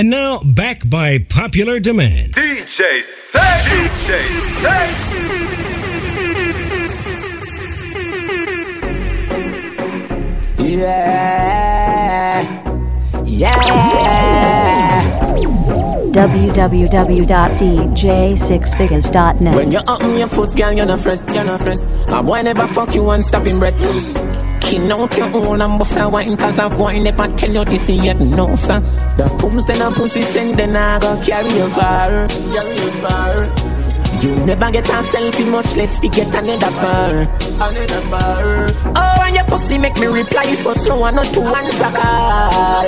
And now, back by popular demand. DJ Say, DJ Say. Yeah. Yeah. www.dj6figures.net When you're up on your foot, girl, you're not friend, you're not friend. A boy never fuck you and stop him breath. King out your own and bust a wine Cause a boy never tell you this yet, no sir. The pumps then a pussy send then I go carry you far Carry you far You never get a selfie much less to get another bar Another bar Oh and your pussy make me reply so slow and not to answer call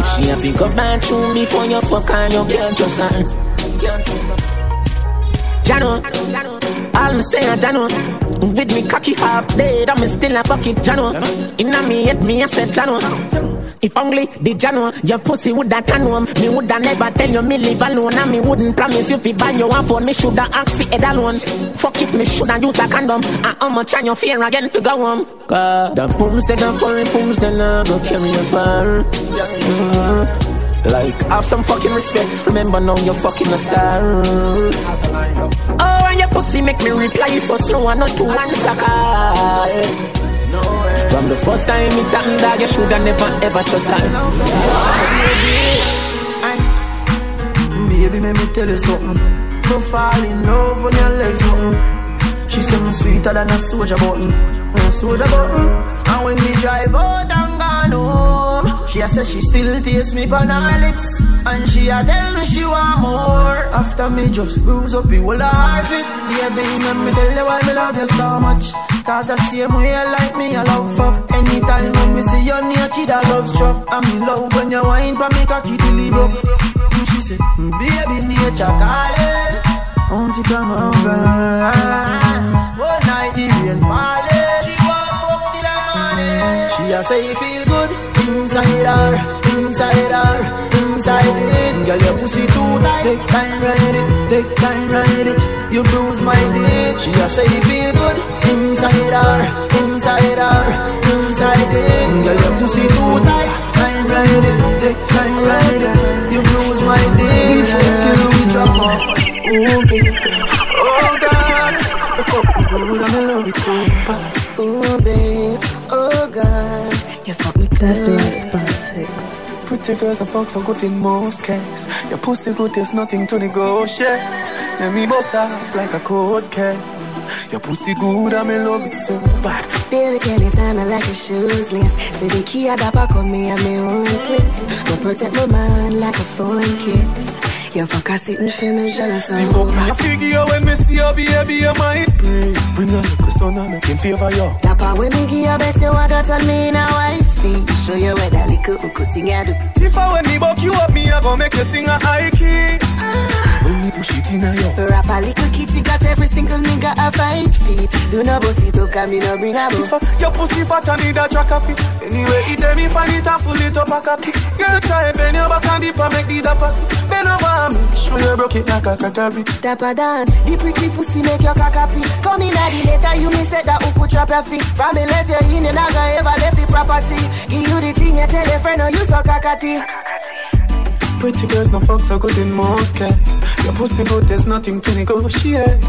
If she a pick up bathroom before you fuck her you can't trust her Jano, me say a Jano With me cocky half dead, I'm still a bucket Jano Inna me head, me I said Jano If only the Jano, your pussy woulda tan one Me woulda never tell you me live alone. And me wouldn't promise you if fi buy your one phone Me shoulda ask fi head alone. Fuck it, me shoulda use a condom. And how much on your fear again fi go home? Cause the pooms they done foreign pooms They nah go carry you far uh, like, have some fucking respect. Remember now you're fucking a star. Oh, and your pussy make me reply so slow and not to call. From the first time it happened, dog, you shoulda never ever trust her. Baby, let me tell you something. Don't fall in love when your legs open. She say me sweeter than a soldier button, a soldier button. And when we drive out and gone home, she a say she still taste me on her lips, and she a tell me she want more. After me just bruise up the whole heart it, baby, let me tell you why me love you so much. Cause the same way you like me, I love fuck. Anytime when me see you naked, I love struck. I'm in love when you whine for me cocky. And she said, mm, baby, nature calling. Won't you come over? One night the rain falling. She won't fuck till the morning. She a say feel good inside her, inside her, inside it. Girl, your pussy too tight. Take time, ride it. Take time, ride it. You bruise my dick. She a say feel good inside her, inside her, inside it. Girl, your pussy too tight. Time, ride it. Take time, ride it. Girls, the fuck so good in most cases. Your pussy good, there's nothing to negotiate. Let me bust off like a cold case. Your pussy good, I'm in love with so bad. Baby, can you tell me like a shoes list? The key at the back of me, I'm my own place. But protect my man like a phone kiss. You fuck a sitting for me, jealous of The fuck a figure when me see you, baby, you might pray. Bring a little son and make him favor you. That part when me give you bet you want got on me in a wifey. Show you where that little uku thing I do. If I when me buck you up, me I go make you sing a high key. When me push it in a you. Rap a little kitty got every single nigga a five feet. Do not bust it up, cause me no bring a. I, your pussy fat and need a track of it. Anyway, it tell me find it and full it up a copy. Girl, try bend your back and dip and make the dapper see. Bend over me, show you broke it like a category. Dapper Dan, the pretty pussy make your happy. Come in at the later, you me said that uku trap your feet. From me let you in, you not gonna ever left the property. Give you the thing, you tell your friend, oh you so cockatty. Pretty girls no fuck so good in most cases. Your pussy good, there's nothing to negotiate.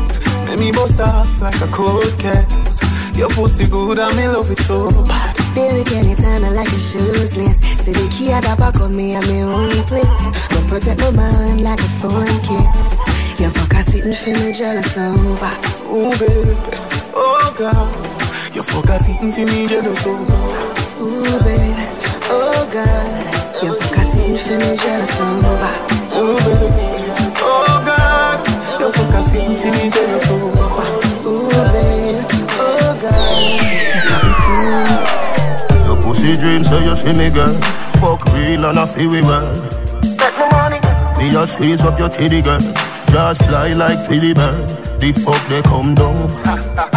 Let me bust off like a cold case. Your pussy good, I'm in love with so bad. Baby, can you tell me like a shoes list? Say the key at the back of me, I'm my own place. But protect my mind like a phone kiss. Your fuck a oh, oh, sitting for me, jealous over. Ooh, baby, oh God. Your fuck a sitting for me, jealous over. Ooh, baby, oh God. You fuck a sitting for me, jealous over. Ooh, baby, oh God. Your fuck a sitting for me, jealous over. Ooh, baby, oh God. You fuck. Your pussy dream, so you see me, girl. Fuck real and I feel we well. Me just squeeze up your titty, girl. Just fly like Twilly bird. The fuck they come down.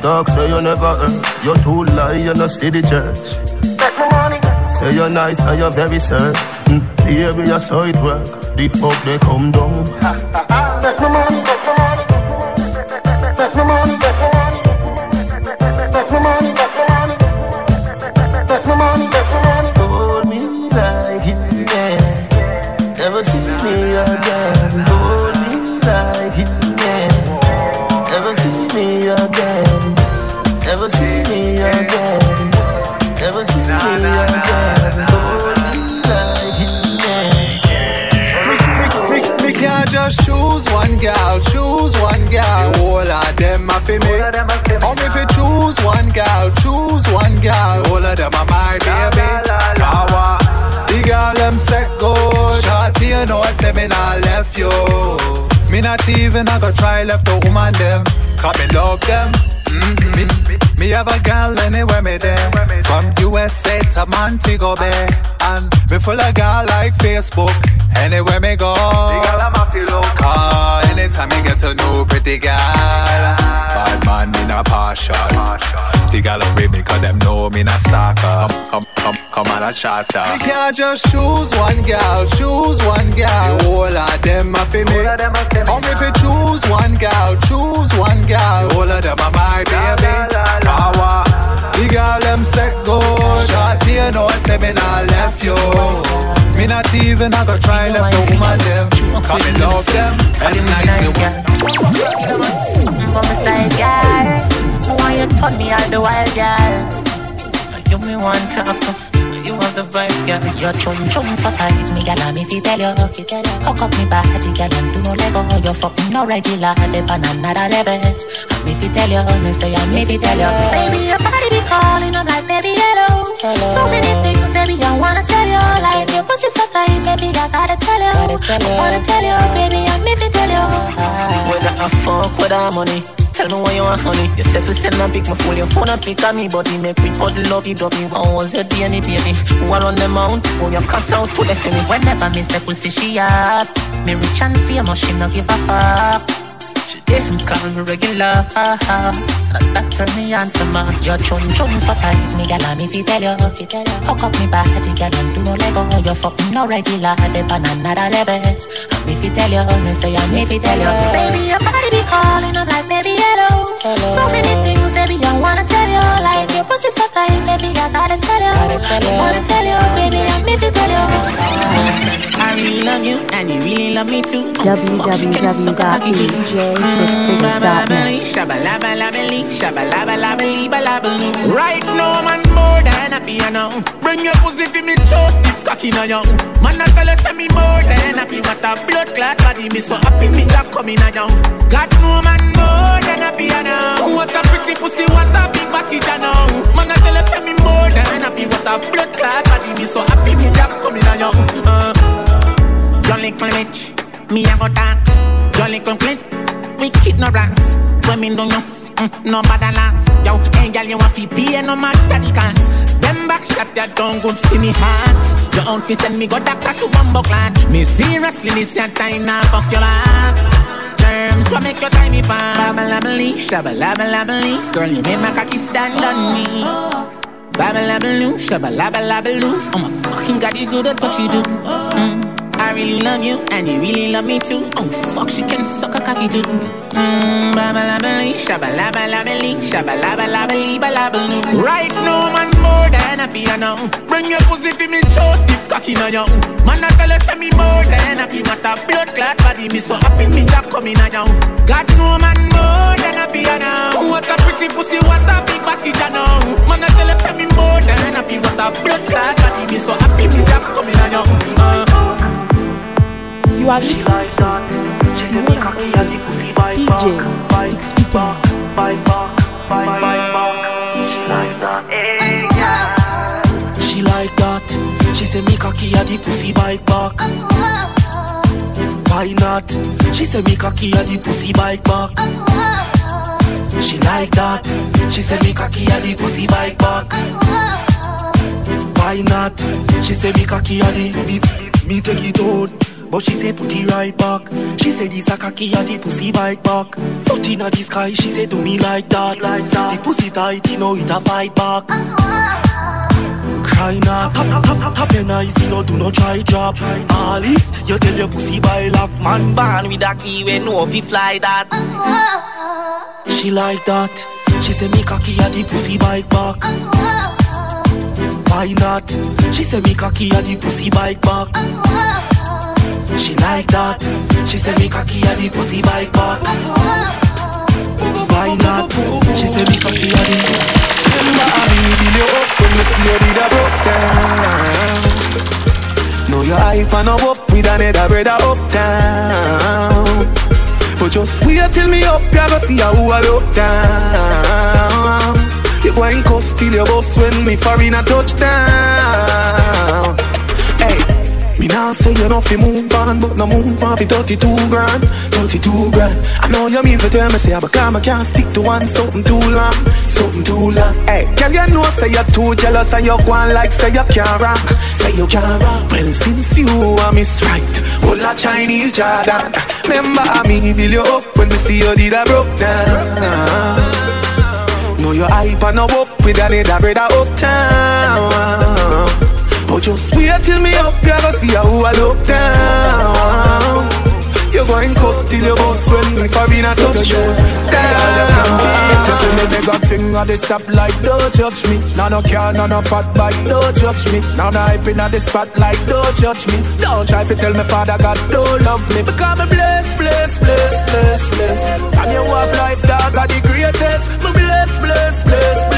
Dog say you never uh, heard. You too lie, you no see the church. Take my money. Say you're nice and you're very certain. Baby, I saw it work. The fuck they come down. Take my money. Girl. Whole of them are my baby. Kawa, the girl them set good. Shorty, you know I say me not left you. Me not even I go try left the woman them. Cause me love them. Mm-hmm. Me, me have a girl anywhere me there. From USA to Montego Bay. And me full of girl like Facebook. Anywhere me go. Cause anytime me get a new pretty girl. Bad man in a partial. The girl with me cause them know me not stalker. Come, come, come, come on a charter. Me can't just choose one girl, choose one girl. The whole of them are for me. Or me fi choose one girl, choose one girl. The whole of them are my baby. Power. The girl them set good. Shorty, you know say me not left you. Me not even I go try left the woman them. Come me love them. And night you I'm side girl. Why you turn me all the while, girl? You me want to you want the vibes, girl. Your chum chum so tight, me gal, me fi tell you. Oh, Hook up me body, girl, and do no lego. You fucking no regular, the banana level. Me fi tell you, me say I me fi tell you. Baby, your body be calling, I'm like, baby, hello. So many things, baby, I wanna tell you. Like your pussy so tight, baby, I gotta tell you. I wanna tell you, baby, I me fi tell you. Whether I fuck with our money. Tell me why you want honey. You say send a pic, my phone, your phone a pic on me body. Make me put the love you me. How was your DNA, baby? Who are on the mount? Oh, you cast out to the for me. Whenever me say pussy she up Me rich and famous, she no give a fuck She didn't call me regular. That, that turn me on some more Your chum chum so tight, me gal me fi tell you Hook up me body, gal and do no lego You fucking no regular, the banana level Me fi tell you, me say I me fi tell you Baby, your body be calling, I'm like, baby, hello So many things, baby, I wanna tell you Like your pussy so tight, baby, I gotta tell you I wanna tell you, baby, I me fi tell you I really love you, and you really love me too. Oh, fuck, she can suck a cocky too. www.djsixfigures.net. Right now, man, more than a piano. Bring your pussy for me, chose it, cocky now, young. Man, I tell you, say me more than happy. What a blood clot body, me so happy, me that coming young. Got no man more than a piano. What a pretty pussy, what a big body, now. Man, I tell you, say me more than happy. What a blood clot body, me so happy, me that coming young. Uh. Jolly bitch, me a go talk. Jolly complete, wicked no rats. Me don't know, mm, no bad laugh. Yo, girl, you want fi pay no matter the cost. Back shot that down good me heart. Your own fi send me go doctor to bumbo clan. Me seriously, me say time now fuck your life. Terms what make your time me fine. Babalabalee, shabalabalabalee. Girl, you make my cocky stand on me. Babalabaloo. Oh my fucking god, you good at what you do. I really love you, and you really love me too. Oh fuck, she can suck a cocky too. Mmm, babalabalee, shabalabalabalee, shabalabalabalee, balabaloo. Right now, man, more than a piano. Bring your pussy for me, chose stiff cocky now, young. Man, I tell you, say me more than happy. What a blood clot body, me so happy, me that coming now. Got no man more than a piano. What a pretty pussy, what a big body, now. Man, I tell you, say me more than happy. What a blood clot body, me so happy, me that coming now, young. Uh. You are listening to DJ Six Figures. She like that. She say me cocky a the pussy bike back. Why not? She say me cocky a the pussy bike back. She like that. She say me cocky a the pussy bike back. Why not? She say me cocky a the me take it out. But she say put it right back. She say this a cocky a the pussy bite back. Foot inna the sky, she say do me like that. The pussy tight, you know it a fight back. Cry not, tap tap tap your nice, you know do not try drop. All if you tell your pussy by lock, man born with a key we know if he fly that. She like that. She say me cocky a the pussy bite back. Why not? She say me cocky a the pussy bite back. She like that. She say me cocky a the pussy bite back. Why not? She say me cocky a the. Remember I build you up when you see you did a broke down. Know your hype and up with another brother up down. But just wait till me up, you go see how I look down. You go and cuss till your boss when me foreign a touchdown. Me now say you know fi move on, but no move on fi 32 grand, 32 grand. I know you mean for tell me say, ah, but come I can't stick to one something too long, something too long. Hey, girl you know say you're too jealous and you on like say you can't rock, say you can't rock. Well since you are miss right, all a Chinese Jordan. Remember I me build you up when me see you did a broke down. Know your hype and no up with another brother uptown. Just wait till me up, you gonna see how I look down. You're going coast till your boss when me for being a touch down. Just when me beg a thing at the stop like don't judge me. Now no car, now no fat bike, don't judge me. Now no hype in the spotlight, don't judge me. Don't try to tell me father God don't love me. Because me bless, bless, bless, bless, bless. And you walk life dog are the greatest. Me bless, bless, bless,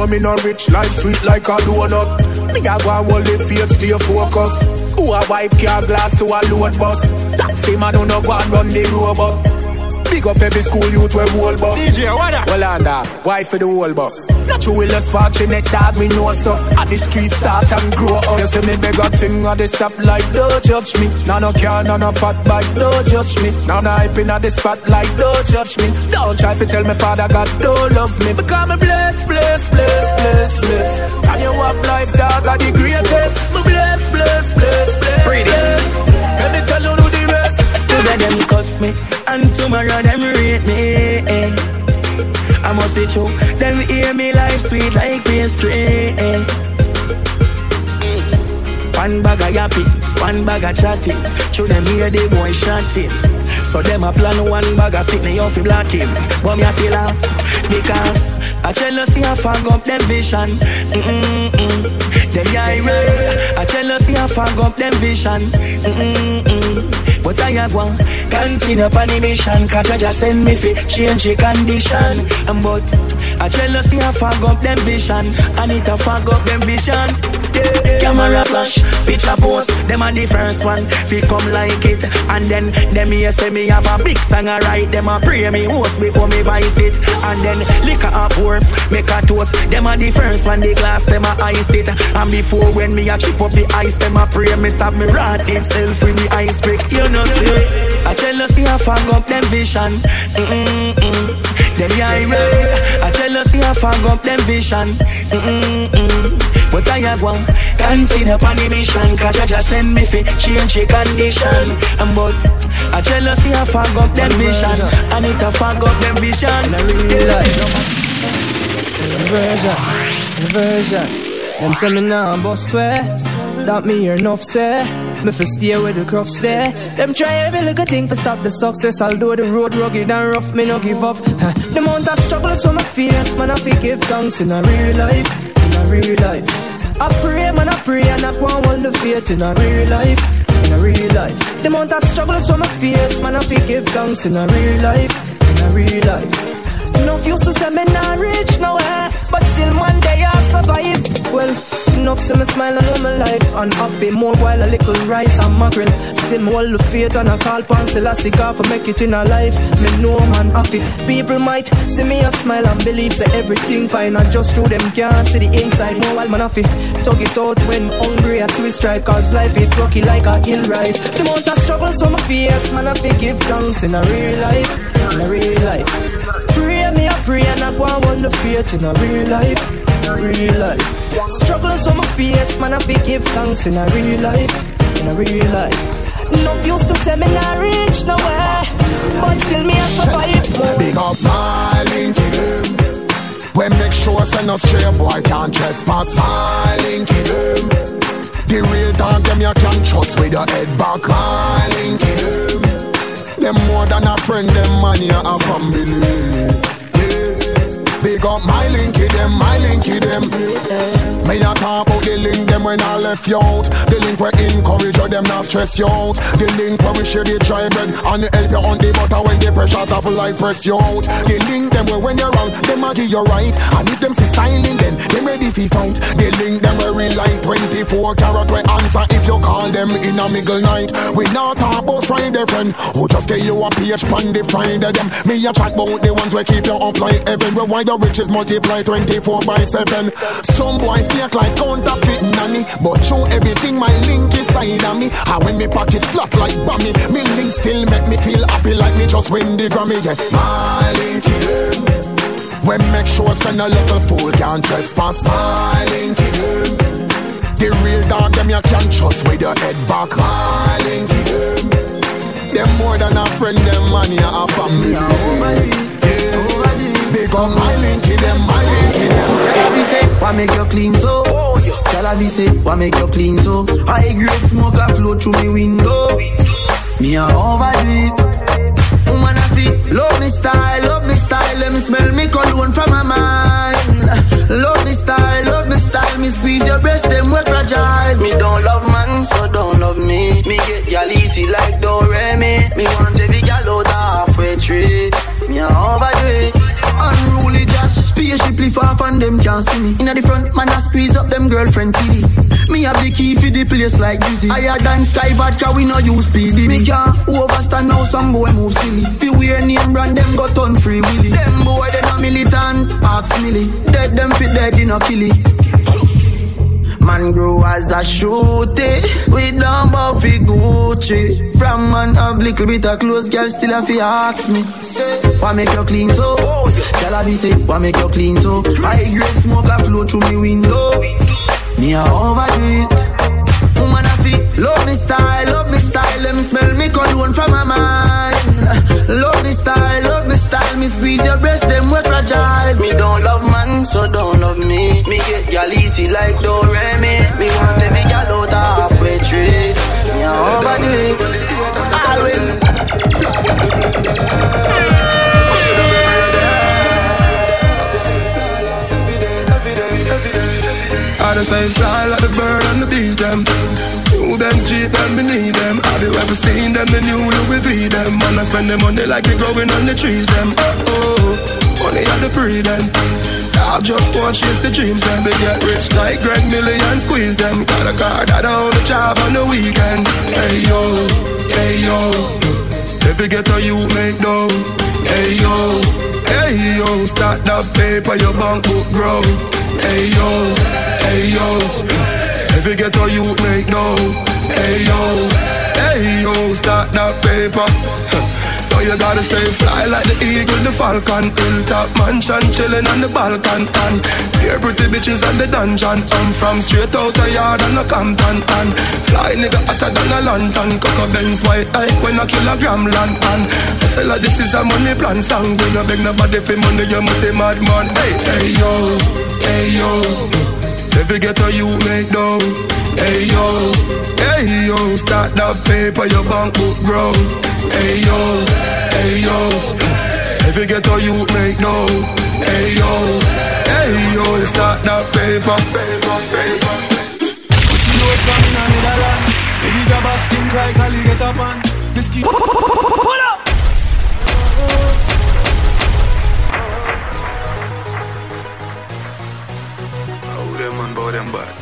Although me no rich, life sweet like a donut. Me a go hold the faith, stay focused. Who a wipe car glass, who a load bus. Taxi man who no go and run the robot. Big up every school youth where whole bus. DJ, what up? Well on that, uh, why for the whole bus? Natural less fortunate dog, me know stuff. At the street start and grow up. You see me beg a thing uh, at the stop like don't judge me. Now no car, now no fat bike, don't judge me. Now no hype in at the spotlight, don't judge me. Don't try to tell me father God don't love me. Because me bless, bless, bless, bless, bless. And you have life dog are the greatest. Me bless, bless, bless, bless, bless. Let me tell you do the rest. Today them cuss me, and tomorrow them rate me. I must say true, them hear me life sweet like pastry. One bag of yappies, one bag of chatting. Show them hear the boy shouting. So them a plan one bag of me off the black him. But me a feel off because I jealousy I fog up them vision. Mm-mm-mm. Them irate. I jealousy I fog up them vision. Mm-mm-mm. But I have one continue the mission. Cause I just send me fi change the condition. But I jealousy I fog up them vision. I need to fog up them vision. Yeah. Camera flash, picture post, them are the first one. Fi come like it, and then them here say me have a big song I write. Them a pray me host before me vice it, and then liquor up pour, make a toast. Them are the first one, the glass them a ice it, and before when me a chip up the ice, them a pray me stop me rot itself with the ice break. You know see, I jealousy I fog up them vision. Mm-mm-mm. Them irate, I jealousy I fog up them vision. Mm-mm-mm. But I have one continue upon the mission Cause I just send me fi change the condition And but I jealousy I fog up them vision I need to fog up them vision Inna real life. Inversion, inversion. Them say me nah boss swear. That me hear enough say. Me fi stay with the crofts there. Them try every little thing to stop the success. Although the road rugged and rough, me no give up. The amount of struggle so my face, man I fi give thanks in a real life, in a real life. I pray, man I pray and I go and hold the faith in a real life, in a real life. The amount of struggle so my face, man I fi give thanks in a real life, in a real life. Enough used to say me not rich nowhere, but still one day I'll survive. Well, enough say me smile and know my life unhappy. More while a little rice and mackerel. Still me hold the faith and I call pan Selassie God for make it in a life. Me know man happy. People might see me a smile and believe say everything fine. And just through them can't see the inside. More while man happy. Talk it out when hungry at twist strike. Cause life it rocky like a hill ride. The amount of struggles for my face, man I give thanks in a real life. In a real life. Pray me up pray and I go and hold the faith in a real life, real life. Struggles for my face, man, I give thanks in a real life, in a real life. No used to say me not reach nowhere, but still me I survive. Big up my linky them. When make sure send us straight boy can't trespass my linky them. The real dog them you can trust with your head back my linky them. Them more than a friend, them money a family. Big up my linky them, my linky them. Me a talk about the link them when I left you out. The link where encourage you, them not stress you out. The link where we share the dry bread and help you on the butter when the pressures of life press you out. The link them where when you're wrong, them a give you right. And if them see styling, then them ready fi fight. The link them where we light 24 carat we answer if you call them in a middle night. We not talk about Friday friend who just get you a page pan the Friday them. Me a chat about the ones we keep you up like heaven. Where why the riches multiply 24 by 7. Some boy fake like counterfeit nanny, but show everything my link inside of me. And when me pocket flat like bummy, me link still make me feel happy like me just win the Grammy. Yeah. My linky them. When make sure send a little fool can't trespass. My linky them. The real dog them you can't trust with your head back. My linky them. Them more than a friend, them money a family. Big oh up my linky them, my them. Tell me say, why make you clean so? Tell me say, why make you clean so? High grade smoke a flow through me window. Me a overdo it. Woman I feel love me style, love me style. Let me smell me cologne from my mind. Love me style, love me style. Me squeeze your breast, them we fragile. Me don't love man, so don't love me. Me get y'all easy like Doremi. Me want every gal out halfway tree. Me a overdo it. Unruly Josh, spaceship lift off and them can't see me. Inna the front, man, I squeeze up them girlfriend TV. Me have the key for the place like Dizzy. Higher than Sky Vodka, we no use PD. Me can't overstand now, some boy move silly. Fi wear name brand, them got on free willy. Them boy, they no militant, ask milly. Dead them fit dead, they no killy. Man grow as a shooty. We don't buffy Gucci. From man have little bit of clothes Girl still a fi ask me. Say, why make you clean so? Tell her be say, why make you clean so? High grade smoke a flow through me window. Me a overdo it Woman a fi love me style, love me style. Let me smell me cologne from my mind. Love me style, love me style. Me squeeze your breast, them we fragile. Me don't love man, so don't love me. Me get y'all easy like Doremi I fly like the bird and the bees them. New them street and beneath them. Have you ever seen them? The new Louis V them. Man, I spend the money like they growing on the trees them. Oh, money on the pre them. I just want chase the dreams them. They get rich like Greg Million, squeeze them. Got a car that I own a job on the weekend. Hey yo, hey yo. Get a you make dough. Hey yo, hey yo. Start that paper, your bank book grow. Hey yo, hey yo. If you get a you make no. Hey yo, hey yo. Start that paper. You gotta stay fly like the eagle, the falcon. Top mansion, chilling on the balcony. And here pretty bitches on the dungeon. I'm from straight out the yard and a Compton. And fly nigga hotter than a lantern. Coco Benz white like when I kill a land. And I say like this is a money plan song. We no beg nobody for money, you must say madman Hey, hey yo, hey yo. If you get a you make dough. Hey yo, hey yo. Start that paper, your bank book grow Hey yo, hey yo. If you get a you make dough Hey yo, hey yo. Start that paper, paper, paper She know from in a Netherland Lady Gabba stink like alligator pan The ski Pull up How them man bow them bad?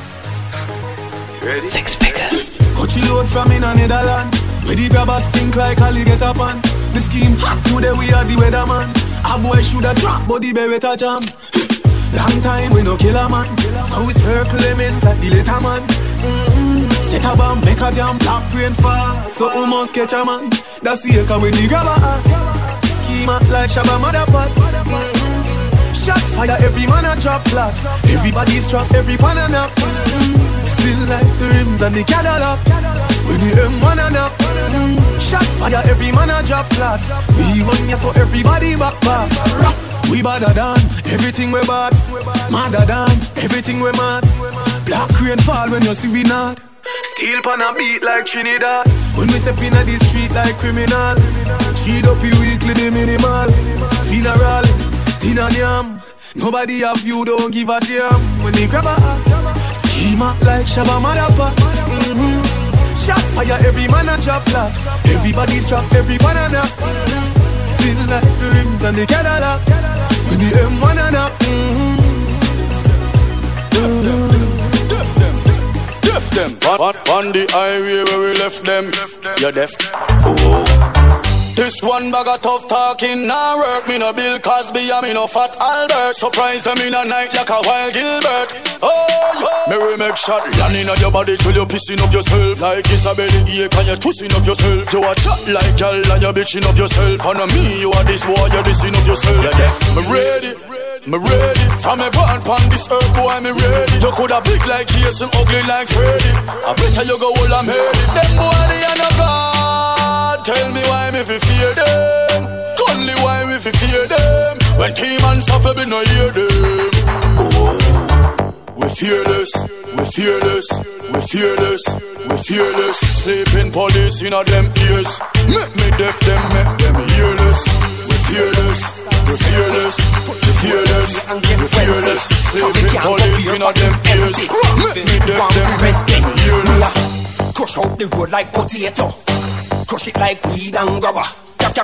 Ready? Six figures Coachy load from in a Netherland Where the grabber stink like alligator pan The scheme hot today we are the weatherman A boy shoulda drop but the beretta jam Long time we no kill a man So we circle element like the later man mm-hmm. Set a bomb make a damn black rain fall So we must catch a man That's the echo with the grabber Scheme hot like Shabba mother pot mm-hmm. Shot fire, every man a drop flat. Everybody's trapped, every pan a knock. Mm. Feel like the rims and the Cadillac. When the M1 a knock. Mm. Shot fire, every man a drop flat. We want ya so everybody back back. We badder than everything we bad. Madder than everything we mad. Black rain fall when you see we not. Steel pan a beat like Trinidad. When we step in the street like criminal. Cheat up you weekly the minimal. Funeral, dinner yam. Nobody have you, don't give a damn. When they grab a schema like Shabba Madapa. Mm-hmm. Shot fire, every man a chop flat. Everybody's trapped, every banana. Feel like the rims and the Cadillac. When the M1 and up. Mm-hmm. them. On, on the highway where we left them, you're deaf. Oh. This one bag of tough talking now work. Me no Bill Cosby and me no Fat Albert. Surprise them in a night like a wild Gilbert. Oh, oh. yeah. Mary make shot landing on your body till you're pissing up yourself. Like it's a belly ache and you're twisting up yourself. You a chat like y'all and you're bitching up yourself. And on me you are this boy you're dissing up yourself. You're deaf, me ready me ready. From a born pon this earth, boy, me ready. You coulda big like Jason, ugly like Freddy. I better you go all I'm headed Them boy, they are no God fi fear them Only why me fi fear them When team unstoppable, no hear them. We fearless, we fearless, we fearless, we fearless Sleeping police in a them ears Make me deaf them, make them earless We fearless we fearless, we fearless, we fearless. Sleeping police in a them. Make me deaf them, fearless. Crush out the road like potato. Crush it like weed and grabber.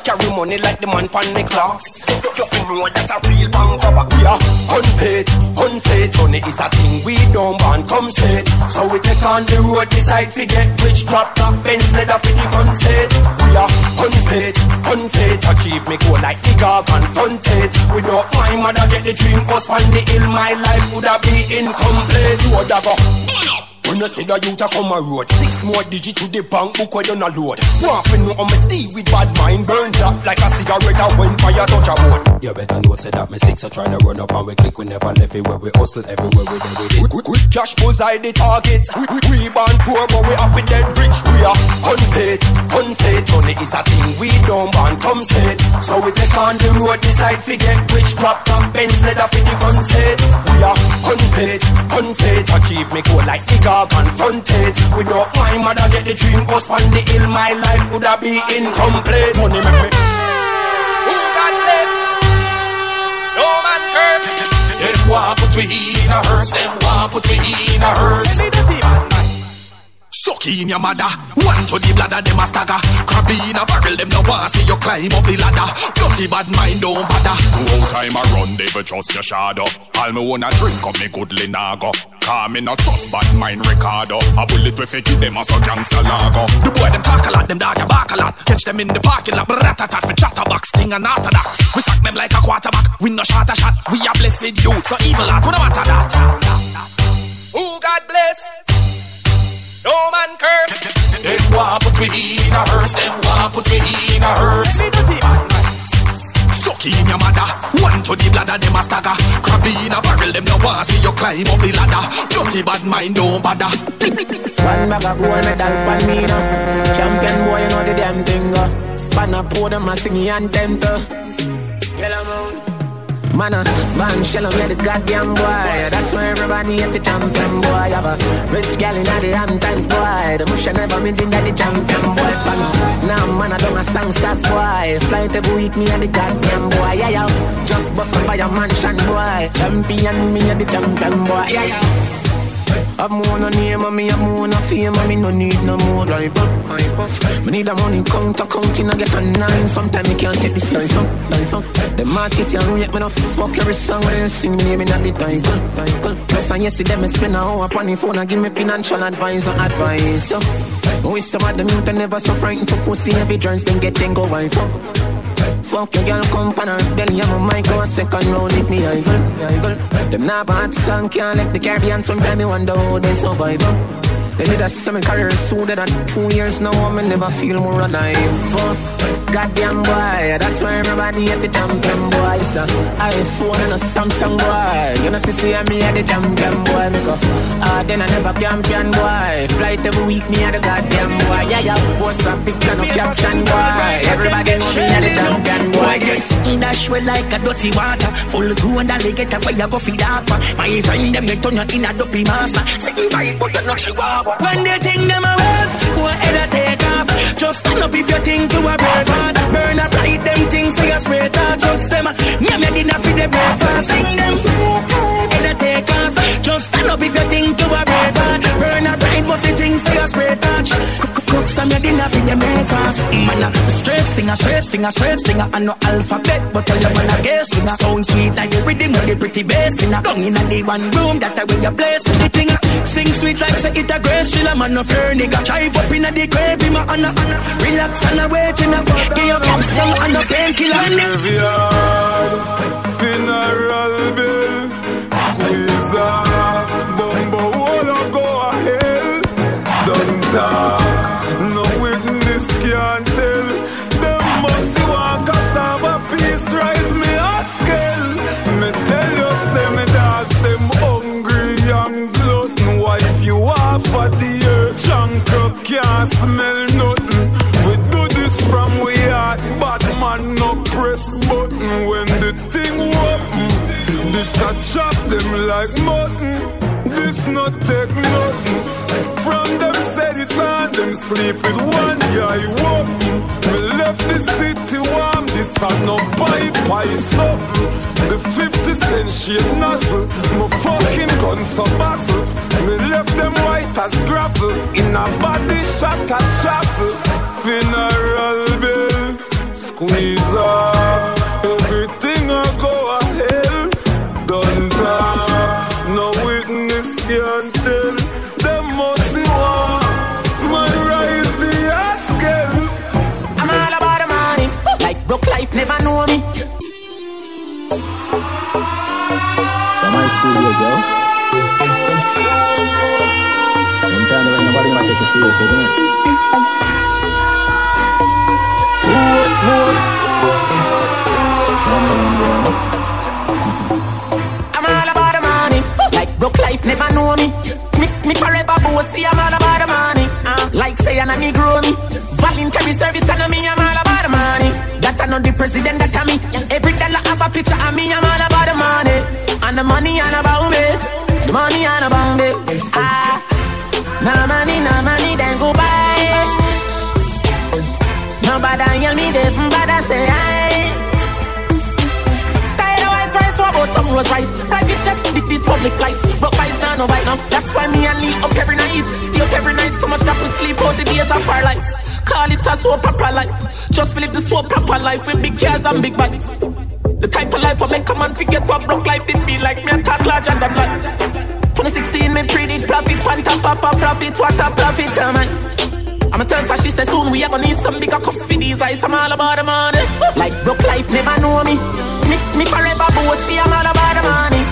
Carry money like the man pan me clocks. You feel know that a real bank robber. We are unfaith, unfaith. Money is a thing we don't ban come straight. So we take on the road, decide fi get rich, drop top Benz leather for the front seat. We are unfaith, unfaith. Achieve me goal like the gargan fronted. Without my mother get the dream bus on the hill, my life would have been incomplete. Road a go. When you see the youth a come a road Six more digit to the bank book where you not load. Want to know how me deal with bad mind Burnt up like a cigarette a when fire touch a boat You better know say that me six I try to run up and we click We never left it where we hustle everywhere we did it. Quick, quick, cash bullseye the target. We, we, we born poor but we have it dead rich. We are unfaith, unfaith Money is a thing we don't born come set So we take on the road decide fi get rich. Drop top Benz leather for the front seat. We are unfaith, unfaith Achieve me goal like the dog confronted Without my mother get the dream bus on the hill My life would have been incomplete Money make me Who God bless No man curse Them want put me in a hearse Them want put me in a hearse Suck in your mother. One to the bladder, them a stagger. Crab in a barrel, them no want see you climb up the ladder. Dirty bad mind don't bother. Two out time I run, they will trust your shadow. All me wanna drink up me good linago. Cause me not trust bad mind Ricardo. A bullet we fake them as a gangster lago. The boy them talk a lot, them dog a bark a lot. Catch them in the parking lot, rat-a-tat for chatterbox, thing and after that. We sack them like a quarterback, we no shot a shot. We a blessed youth, so evil heart, we no matter that. Who God bless? No man curse. Them want put me in a hearse. Them want put me in a hearse. Suck in your mother. One to the bladder, them a stagger. Crab in a barrel, them no want see you climb up the ladder. Dirty bad mind don't bother. One bag of gold medal pan me now. Champion boy, you know the damn thing. Uh. Pan a pour them a sing anthem to. Yellow moon. Man, uh, man, shell on the goddamn boy. That's where everybody at the champion boy. Have a rich gal in the times boy. The mush never meant in the champion boy. Fan. Now, man, I don't a songsters boy. Fly to week me at the goddamn boy. Yeah, yeah. Just bust up by a mansion boy. Champion me at the champion boy. Yeah, yeah. I'm more no name and me, I'm more no fame and me no need no more life up. Me need a money count, counting, I get a nine. Sometimes me can't take this life up, life up. The artists and rate me no fuck every song when they sing me name in the title, title. Plus I yes see them spend a hour upon the phone and give me financial advice and advice. So, with some of them youth never so frightened for pussy every joints, then get then go wife up. Fuck your girl, come pan her belly, I'm a mic, go a second round with me, I girl, I girl. Them not bad song, can't let the Caribbean, sometimes me wonder how they survive. They did a semi career soon, then two years now, I'm never feel more alive. Goddamn boy, that's why everybody at the champion boy. So iPhone and a Samsung boy. You know, see, see me at the champion boy. Me go, ah, then I never champion boy. Flight every week, me at the goddamn boy. Yeah, yeah, what's up, picture no caption boy. Everybody know me at the champion boy. Dash well like a dirty water. Full grown and they get a where you go feed off. My friend, them they turn you in a dopey massa. Say, vibe, but you're not chihuahua. When they think them a wave, go ahead and take off. Just stand up if you think to a brave heart. Burn up light them things, say a spray touch. Drugs them, yeah, me dinner for the breakfast. Sing them, head and take off. Just stand up if you think to a brave heart. Burn up light, must the things, say a spray touch. Cooks them, yeah, dinner for the breakfast. Man, a straight stinger, straight stinger, straight stinger. I know alphabet, but tell you man a guess singer. Sound sweet like the rhythm with the pretty bass singer. Down in a the one room, that I will you place the thing. Uh, sing sweet like say it a grace, chill a man no fear nigga. Drive up in a the grave, be my honor. Relax and a wait in a Get your cup song and a painkiller. Graveyard, funeral bill, squeeze off, smell nothing. We do this from we heart, bad man no press button when the thing open. This a chop them like mutton. This not take nothing. From them said it on them sleep with one eye open. Me left the city warm, this a no pipe, pipe something. The 50 cent shit nozzle, my fucking guns so bustle. We left them as gravel, in a body shot a chapel. Funeral bill, squeeze off, everything I go a hell. Don't talk, no witness can tell. Them must see one, man rise the askel. I'm all about the money. Like broke life never know me. From my school years, yo. Take it serious, isn't it? I'm all about the money. Like broke life never know me. Me, me forever bossy, I'm all about the money. Uh, like say I'm a Negro me. Voluntary service and me, I'm all about the money. That I know the president that I me. Every dollar have a picture of me, I'm all about the money. And the money all about me. The money all about me. Ah, no money, no Nobody hear me, they bother say I. Tired of white price, what about some rose rice? Private jets, this these public lights. Broke by star, no bite now. That's why me and Lee up every night. Stay up every night, so much that we sleep out the days of our lives. Call it a so proper life. Just live the so proper life with big cars and big bikes. The type of life I make a man forget what broke life did feel like. Me a talk larger than life. 2016, me predict profit, panta papa profit, what a profit, oh man. I'ma tell her she said soon we are gonna need some bigger cups for these eyes. I'm all about the money. Like broke life never know me. Me, me forever bossy. I'm all about the money.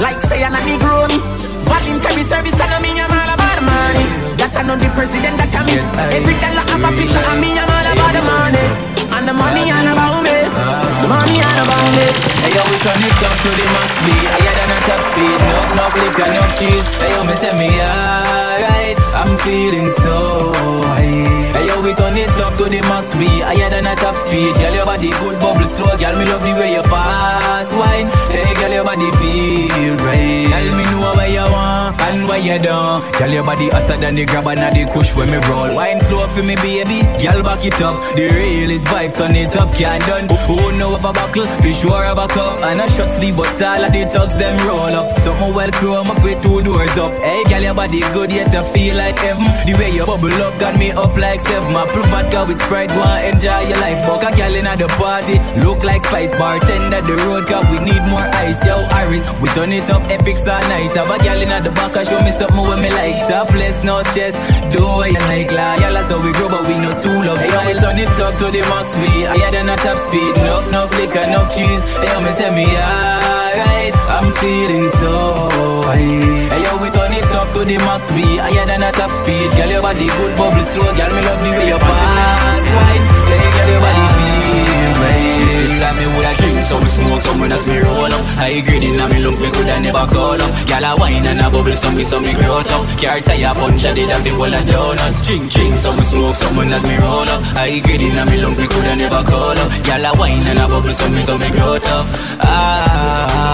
Like say I'm a Negro me. Voluntary service I mean I'm all about the money. That I know the president that I mean. Every dollar have a picture of me. I'm all about the money. And the money all about me. The money all about me. Hey yo, we turn it up to the max speed Higher than a top speed Enough, enough liquor, enough cheese Hey yo, me say me alright I'm feeling so high We turn it up to the max speed Higher than a top speed. Girl, your body good, bubble slow. Girl, me love the way you fast wine. Hey girl, your body feel right. Tell me know where you want And where you don't. Girl, your body hotter than the grab and the kush when me roll. Wine slow for me, baby. Girl, back it up. The realest vibes, turn it up, can't done. Who know of a buckle, be sure of a cup And a shot sleep, but all of the thugs them roll up. Something well chrome up with two doors up. Hey girl, your body good, yes, I feel like heaven. The way you bubble up got me up like seven Apple vodka with Sprite, want enjoy your life. Buck girl in at the party, look like spice. Bartender the road, cause we need more ice. Yo, Iris, we turn it up epics all night. Have a girl in at the back, show me something when me like. Topless, no stress, do what you like. Loyal, so we grow, but we no two love Hey, yo, we turn it up to the max speed Higher than a top speed, enough, enough liquor, enough cheese. Hey, yo, me say me alright. I'm feeling so high. Hey yo, we turn up to the max B, higher than a top speed. Girl, your body good, bubble slow. Girl, me love the way you pass wine. Hey, girl, your body feel right. Like me woulda drink some smoke, some when I me roll up. High grade in me lungs, me coulda never call up. Girl, a wine and a bubble, some me, some me grow up. Car tire punch, I did a big wall of donuts. Drink, drink, some smoke, some when I me roll up. High grade in me lungs, me coulda never call up. Girl, a wine and a bubble, some me, some me grow up. Ah,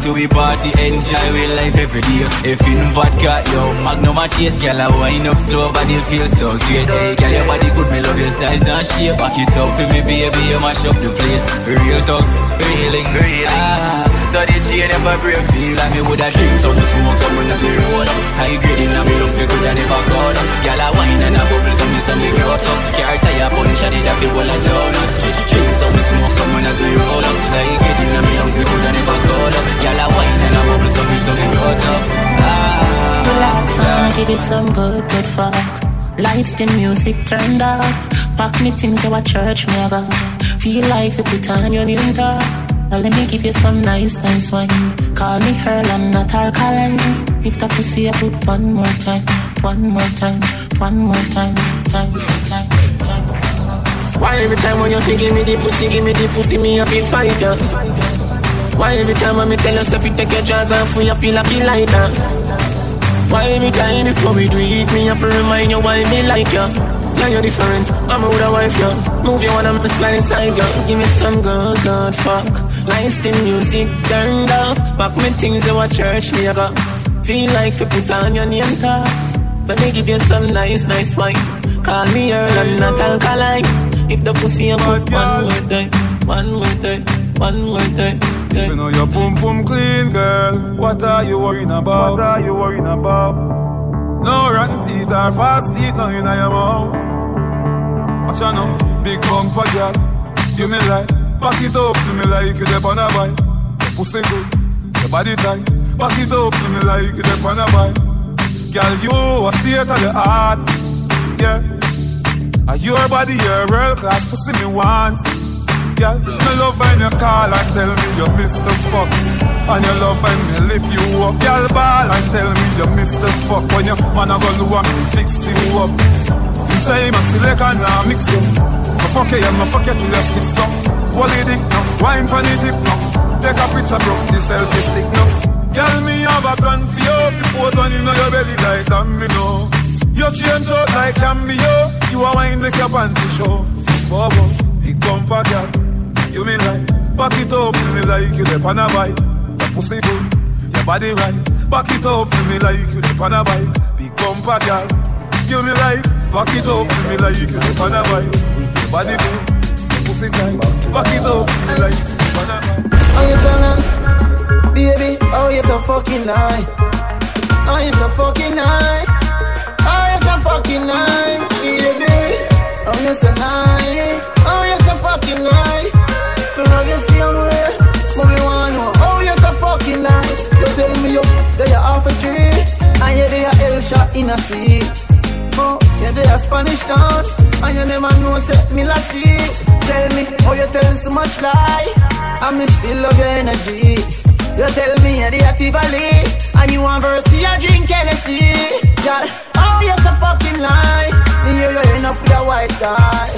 Party we party, enjoy we life every day. If you're in vodka, yo, magnum a chase, girl, I wind up slow, body feel so great. Hey, girl, your body good, me love your size and shape. Back it up for me, baby, you mash up the place. Real talks, feelings, ah. So the chain never break. Feel like me woulda drink some smoke Some when I see roll up. High grade in my lungs Me coulda never caught up. Gyal a wine and a bubble Some me some me grow up. Car tire punch And it a feel well a donuts Drink some smoke Some when I see roll up. High grade in my lungs Me coulda never caught up. Gyal a wine and a bubble Some me some me grow up. Ah. Relax, I'ma give you some good, good fuck. Lights, the music turned up. Pack me things, you a church, me a go. Feel like you put on your new top now let me give you some nice, nice wine. Call me Earl, I'm not alkaline. If the pussy I put one more time, one more time, one more time, time, time, time. Why every time when you feel give me the pussy, give me the pussy, me a big fighter. Why every time when me tell yourself you take your jaws off, you feel like you like that? Why every time before we do it, me have to remind you why me like you? Yeah, you're different. I'm a with a wife, yeah. Move you when I'm slide inside, girl. Give me some good, good fuck. Lights, the music turned up. Back me things you a church, me a go. Feel like you put on your name tag. Let me give you some nice, nice wine. Call me Earl, I'm not alkaline. If the pussy you put one more time, one more time, one more time. You know your boom boom clean, girl. What are you worrying about? What are you worrying about? No rotten teeth or fast teeth, no in your mouth. Watch out now, big bumper girl. Give me light, back it up to me like you dep on a bike. Your pussy good, your body tight. Back it up to me like you dep on a bike. Girl, you a state of the art, yeah. And your body, your world class pussy me want. Girl, me love when you call and tell me you miss the fuck. And you love when me lift you up. Girl, ball and tell me you miss the fuck. When you wanna go do and fix you up. Say my select and I mix you. I fuck you, me fuck you you skip some. What it dick now? Wine for the tip now. Take a picture, bro. The selfie stick now. Girl, me have a plan for you. If you pose on you know your belly like that, me know. You change out like cameo. You a wine make your panty show. Bobo, big bumper girl. You me like, back it up to me like you a bike. Your pussy good, your body right. Back it up to me like you a bike. Big bumper girl. You me like, back it up to me like you on a. Your body good, pussy tight. Back it up to me like you dep a bike. Oh, you so nice, baby. Oh, you so fucking nice. Oh, you so fucking nice. Oh, you so fucking nice, baby. Oh, you so nice. Oh, you so fucking nice. To love you same way, but me want know. Oh, you so fucking nice. You tell me you that you off a tree, and you're there a L shot in a sea. Oh, you there a Spanish town, and you never know say me la see. Tell me how you tell so much lie, and me still love your energy. You tell me you're the active and you want verse, you drink Hennessy. Girl, oh, you're so fucking lie. Me hear you end up with a white guy.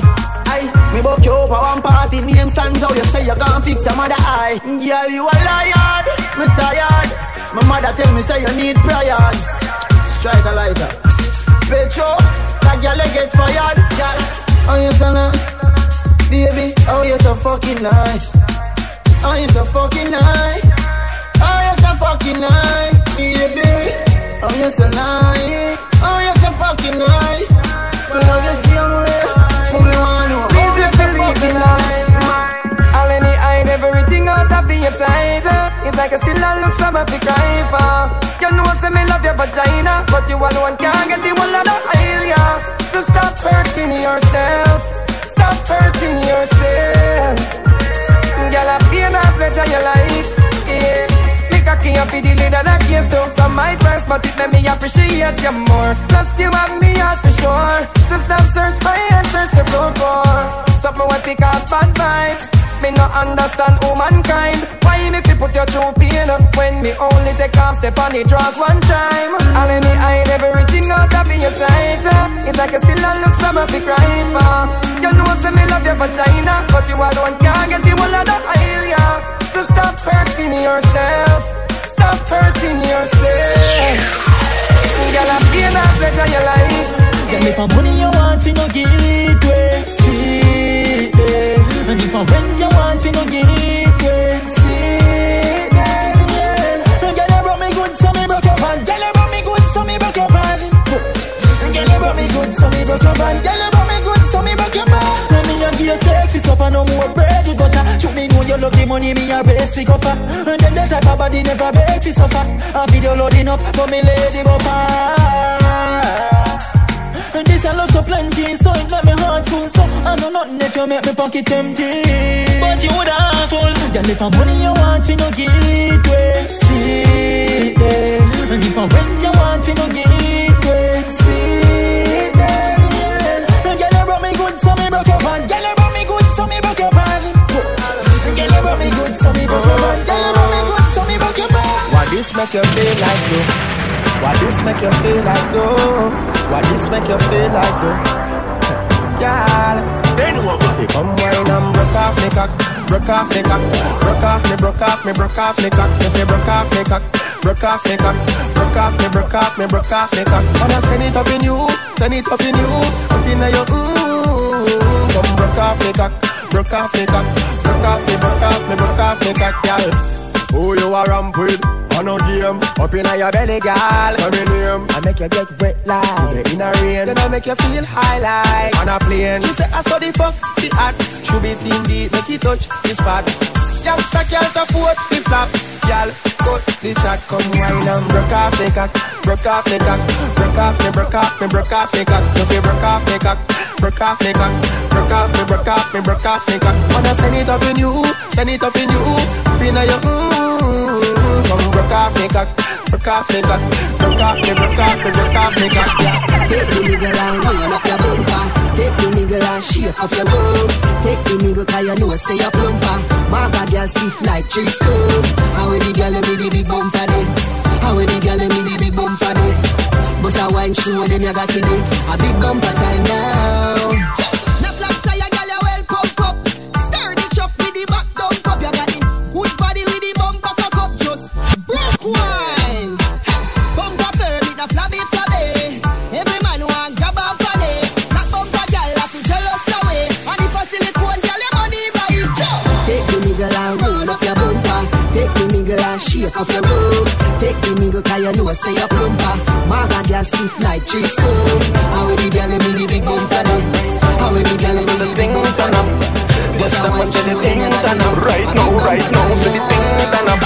Aye, me book you up one party, name stands out, you say you gonna fix your mother eye. Girl, you a liar, me tired. My mother tell me say you need prayers. Strike a lighter. Petro, that girl you get fired. Girl, oh you so nice. Baby, oh you so fucking nice. Oh you so fucking nice. Oh you so fucking nice, baby. Oh you so nice. Oh you so fucking nice. To love you same way. Me want to? Oh you so fucking nice. All any hide everything out of your sight. It's like I still a look some to cry for. You know say me love your vagina, but you alone can't get the one of the aisle, yeah. So stop hurting yourself. Stop hurting yourself. Girl, I pain and pleasure your life. Yeah. Me cocky up the lid and I can't stop some my first, but it make me appreciate you more. Plus you have me out for sure. So stop search for and search the for. Something what we call bad vibes. Me not understand humankind. Why me fi put your true pain when me only take off step on the draws one time? And let me hide everything out of your sight. Uh, it's like you still a look some of the cry for. Uh. You know say me love your vagina, but you alone can't get the whole of the aisle, yeah. So stop hurting yourself. Stop hurting yourself. Girl, I'm being a pleasure your life. Girl, if a money you want, fi no give it way. See eh. And if a rent you want, fi no give it way. See it, yeah. Girl, you brought me good, so me broke your pan. Girl, you brought me good, so me broke your pan. Girl, you brought me good, so me broke your pan. Girl, you brought me good, so me broke your pan. Let me and give you steak, fi supper, no more bread with butter. Shoot me know you love the money, me a race fi cover. And then the type of body never beg fi suffer. I video loading up, for me lady buffer. And this I love so plenty, so it make me heart full. So I know nothing if you make me pocket empty. But you would have full. Girl, if a money you want, fi no give it way. See it, and if a rent you want, fi no give it way. See it. Girl, you brought me good, so me broke your pan. Girl, you brought me good, so me broke your pan. Girl, you brought me good, so me broke your pan. Girl, you brought me good, so me broke your pan. Why this make you feel like though? Why this make you feel like though? Why this make you feel like though? Girl, they know what we Come wine and broke off me cock, broke off me cock, broke off me, broke off me, broke off me cock. If you broke off me cock, broke off me cock, broke off me, broke off me, broke off me cock. Wanna send it up in you, send it up in you, up in your mmm. Come broke off me cock, broke off me cock, broke off me, broke off me, broke off me cock, girl. Who you are ramp with? On a game, up in your belly, girl. Say me name. I make you get wet like in a rain. Then I make you feel high like on a plane. She say I saw the fuck the hot. Should be team deep, make it touch the spot. Youngster can't afford the flap. Girl, cut the chat, come wine and broke off the cock, broke off the cock, broke off me, broke off me, broke off the cock. You feel broke off the cock, broke off the cock, broke off me, broke off me, broke off the cock. Wanna send it up in you, send it up in you, up in your mmm. Come broke off me cock, broke off me cock, broke off me, broke off me, broke off me cock. Take the nigga and roll up your bumper. Take the nigga and shake up your bum. Take the nigga cause you know say you plumper. Maga girl stiff like tree stone. How we the girl with the big bumper then? How we the girl with the big bumper then? Bust a wine show them you got it. A big bumper time now. And shake up your room. Take the nigga cause you know say you plumper. Maga girl stiff like tree stone. How we the girl with the big bumper then? How we the girl with the big bumper then? Yes, I must say the thing turn up right now, right now, say the thing turn up.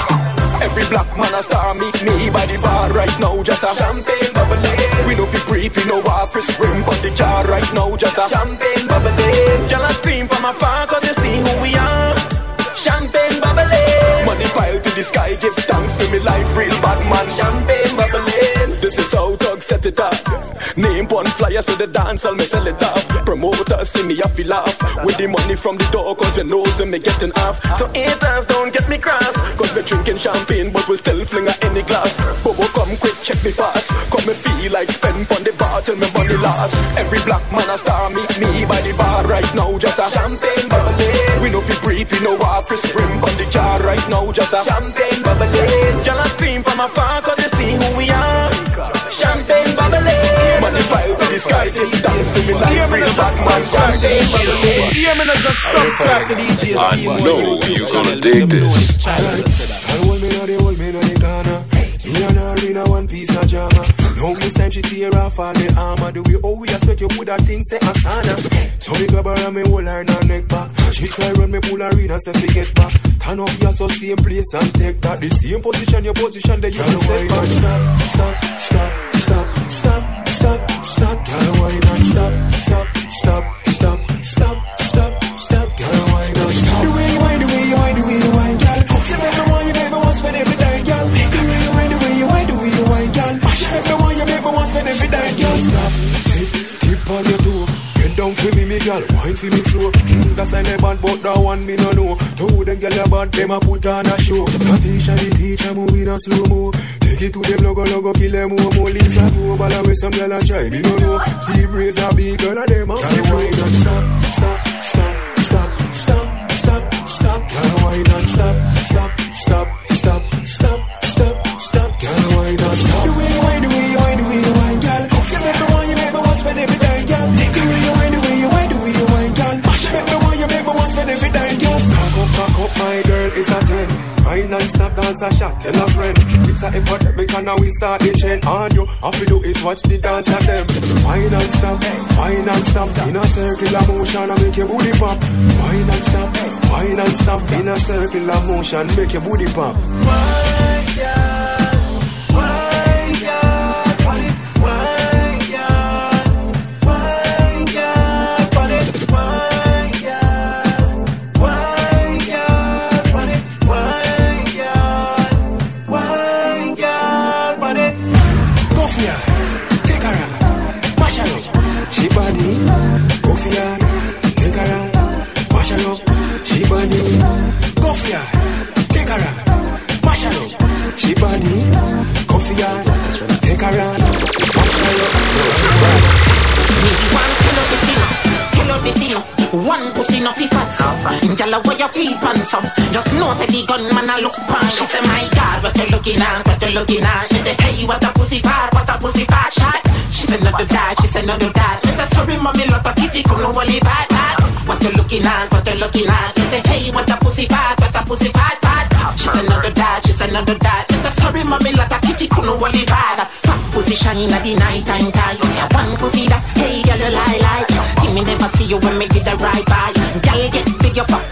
Every black man a star meet me by the bar right now, just a champagne bubbling. We know fi brief, we know what Chris bring, but the jar right now, just a champagne bubbling. Y'all a scream from afar 'cause Flyer so the dance me sell it off. Promoters see me, I feel off. With the money from the door, cause you know them me getting off. So haters don't get me cross. Cause we drinking champagne, but we still fling at any glass. Bobo come quick, check me fast. Come me feel like spend on the bar till me money lasts. Every black man a star meet me by the bar right now, just a champagne bubbling. We know fi brief, we know what Chris bring on the jar right now, just a champagne bubbling. Y'all scream from afar bad man. Champagne bubbling. Hear me just subscribe to DJ I know you're gonna dig this. Hold me now, they hold me now, the corner. Me and her in a one piece of drama. Now this time she tear off all the armor. The way we a sweat, you put that thing say Asana. So me grab her and me hold her in her neck back. She try run me pull her in and say fi get back. Turn up here so same place and take that. The same position, your position, that you be set back. Stop, stop, stop, stop, stop, stop, stop. Girl, wine and stop, stop, stop, stop, stop, stop, stop. Girl, girl, wine for me slow. Mm, that's like they bad, but that one me no know. Two them girl bad, them a put on a show. The teacher, the teacher moving a slow mo. Take it to them logo logo, kill them more more. Lisa go, but I way some girl a try, me no know. Team raise a big girl of them a keep wine and stop, stop, stop, stop, stop, stop, stop. Girl wine and stop, stop, stop, stop, stop, Wine and stop, dance a shot, tell a friend. It's a epidemic and now we start the chain. on you, all you do is watch the dance of them. Wine and stop, wine and stop. In a circular motion and make your booty pop. Wine and stop, wine and stop. In a circular motion, make your booty pop. Wine, girl. So. Just know say the gunman a look pan. She say my God, what you looking at? What you looking at? Me say hey, what a pussy fat, what a pussy fat shot. She say no do that, she say no do that. Me say sorry mommy, lot of kitty come no only bad bad. What you looking at? What you looking at? Me say hey, what a pussy fat, what a pussy fat fat. She say no do that, she say no do that. Me say sorry mommy, lot of kitty come no only bad. Fat pussy shine at the night time time. Me say one pussy that hey, girl you lie like. Think me never see you when me did the right by. Girl get big you fuck,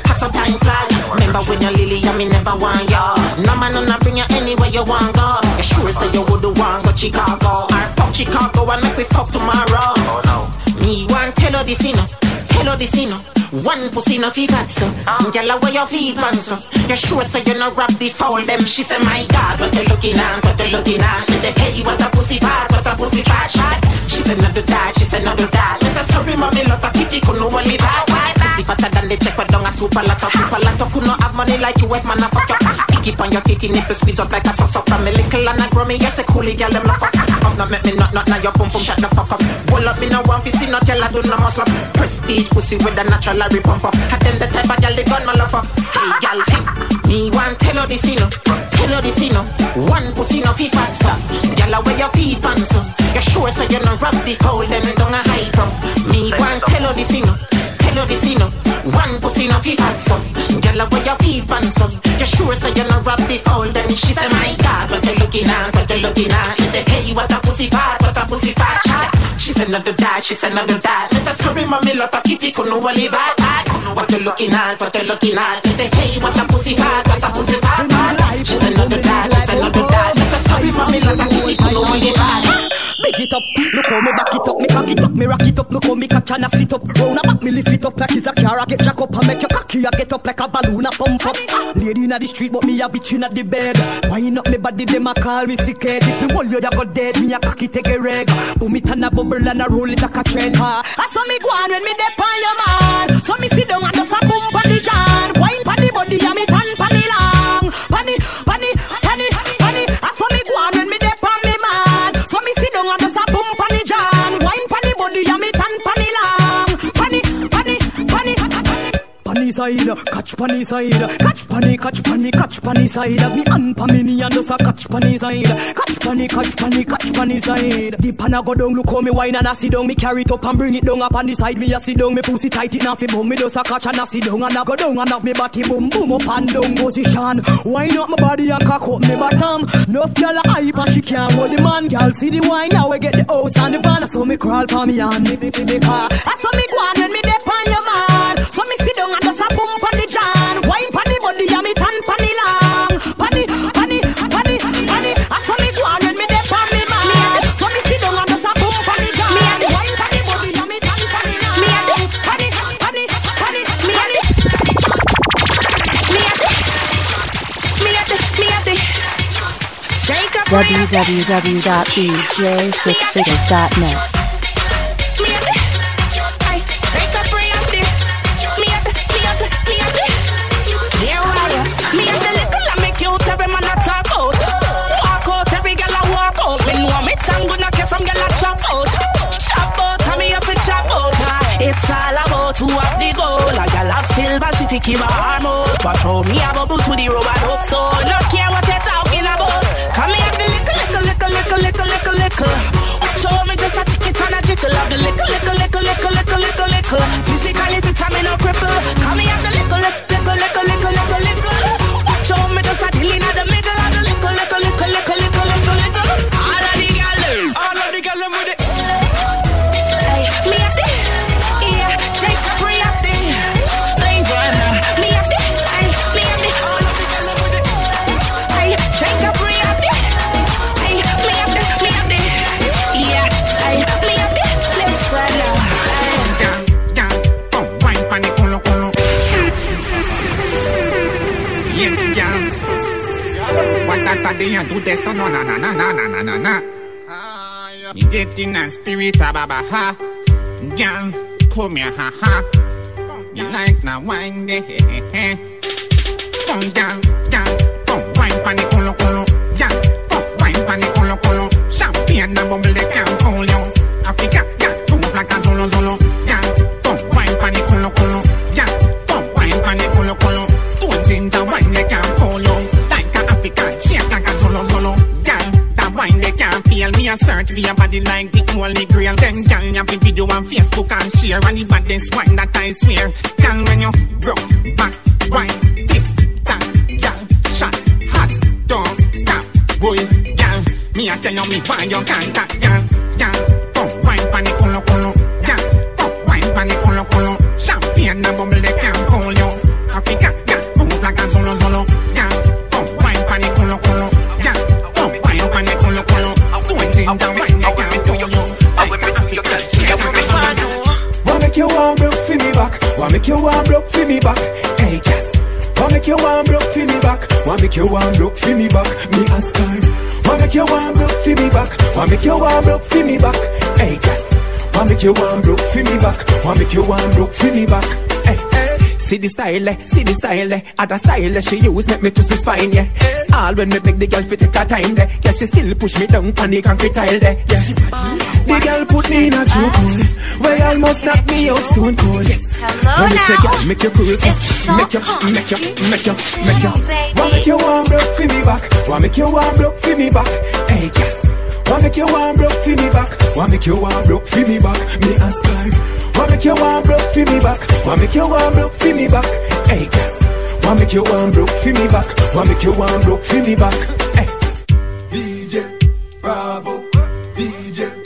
Remember when you lily and me never want ya. No man no bring you anywhere you want go. You sure say you would want go Chicago I fuck Chicago and make we fuck tomorrow. Oh no. Me want tell her this you know, tell her this you know. One pussy no fi fat so Girl where your feet pan so You sure say you no grab the foul them She say my God what you looking at What you looking at Me say hey what a pussy fat What a pussy fat shot She say no do that She say no do that Me say sorry mommy lot of kitty Could no only bad fatter than the check But down a super lot of super lot of Could no have money like you If man a fuck your it on your titty nipple Squeeze up like a sock Up from me little and I grow me Yes a coolie girl them lock up. Up not make me not not Now your pum pum shut the fuck up. Roll up me no one see no tell I do no muscle up. Prestige pussy with a natural Larry pump up Had them the type of girl they gun my love up Hey girl hey. Me want tell her this you know. Tell her this you know. One pussy no fat so Girl where your feet pan so You sure say you no rub the foul Them down a high from. Me want tell her this you know. Tell her this you know. One pussy no fat so Girl where your feet pan so You sure say you no rub the foul Then she said, my God what you looking at? What you looking at? He say hey what a pussy fat What a pussy fat shot She said not do that She said not do that say sorry mommy lot of kitty Could no only bad bad What you looking at What you looking at? Me said, hey what a pussy fat What a pussy fat She said not do that She said not do that say sorry mommy lot of kitty Could no only bad Big it up, look how me back it up, me cock it up, me rock it up, look how me catch and I sit up. Round a back, me lift it up like it's a car, I get jack up and make your cocky, I get up like a balloon, I pump up. Lady inna the street, but me a bitch inna the bed. Wind up me body, them a call me sick head. If me hold you, you go dead, me a cocky take a reg. Boom it and a bubble and a roll it like a trend. Ha. I saw me go on when me dip on your man. So me sit down and just a boom on the jam. Wine pon the body and me tan pon side, catch panny side, catch panny, catch panny, catch panny side. Me and panny and just a catch panny side, catch panny, catch panny, catch panny side. The pan a go down, look how me wine and I sit down. Me carry it up and bring it down up on the side. Me a sit down, me pussy tight it now fi boom. Me just a catch and I sit down and I go down and have me body boom boom up and down position. Wine up my body and cock up me bottom. Nuff gyal a hype and she can't hold the man. Gyal see the wine now we get the house and the van. So me crawl for me and me me me car. I saw me go on when me dip on your man. So me sit down and just a boom pon the. Wine the body and me tan the long. The, the, the, the. I saw me go when me on me man. So me sit down and just a boom the. Wine the body and me tan the long. The, the, the, me and the. Me and the. Me and the, me and the. Shake up, www.djsyxxfiggaz.net. the goal. A girl have silver, she fi keep her arm out. But show me a bubble to the rubber hope so. No care what you're talking about. Come here, the little, little, little, little, little, little, little. Show me just a ticket and a jickle of the little, little, little, little, little, little, little. Physically fit, I'm in a cripple. Come here, the little, little, little, little, little, little. Show me just a deal in the middle na. Me get in a spirit, ah, ba, ba, ha. Girl, come here, ha, ha. Me like na wine, eh, eh, eh, eh. Come, girl, girl, come, wine pan it, culo, culo. Girl, come, wine pan it, culo, culo. Champagne, na bubble, they can't Facebook and share. And the baddest wine that I swear. Girl, when you broke back, wine, tick, tack, girl, shot, hot, don't stop, boy, girl. Me a tell you me why you can't tap, girl, girl. Make you want broke for me back? Me ask her. Why make you want broke for me back? Why make you want broke for me back? Hey, cat. Why make you want broke for me back? Why make you want broke for me back? Hey, hey. See the style, eh? see the style, eh? other style eh? she use make me twist my spine, yeah. All when me beg the girl fi take her time, there. Yeah, she still push me down the concrete tile, there. Yeah, the girl put me in a choke hole, where almost knock me out stone cold. When me say, girl, make you cool, so make you, make you, make you, make you. Why make you want broke for me back? Why make you want broke for me back? Hey, girl. Why make you want broke for me back? Why make you want broke for me back? Me ask her. Why make you want broke for me back? Why make you want broke for me back? Hey, girl. Why make you want broke for me back? Why make you want broke for me back? Hey. DJ Bravo, DJ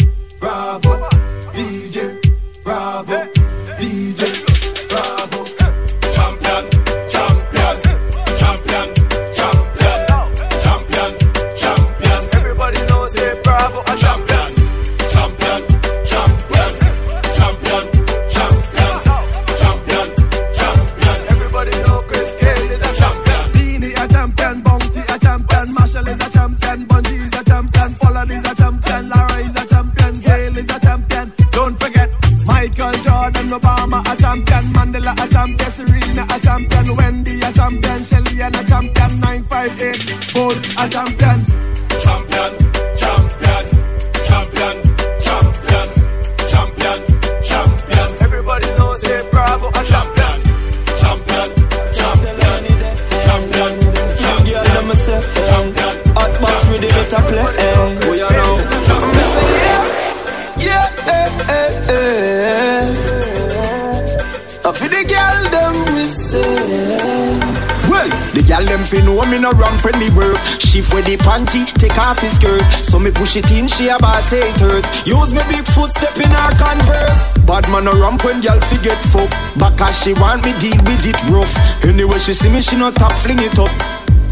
she a boss say hurt. Use me big foot step in her converse. Bad man no ramp when gal fi get fuck. Back as she want me deal with it rough. Anyway she see me, she no top, fling it up.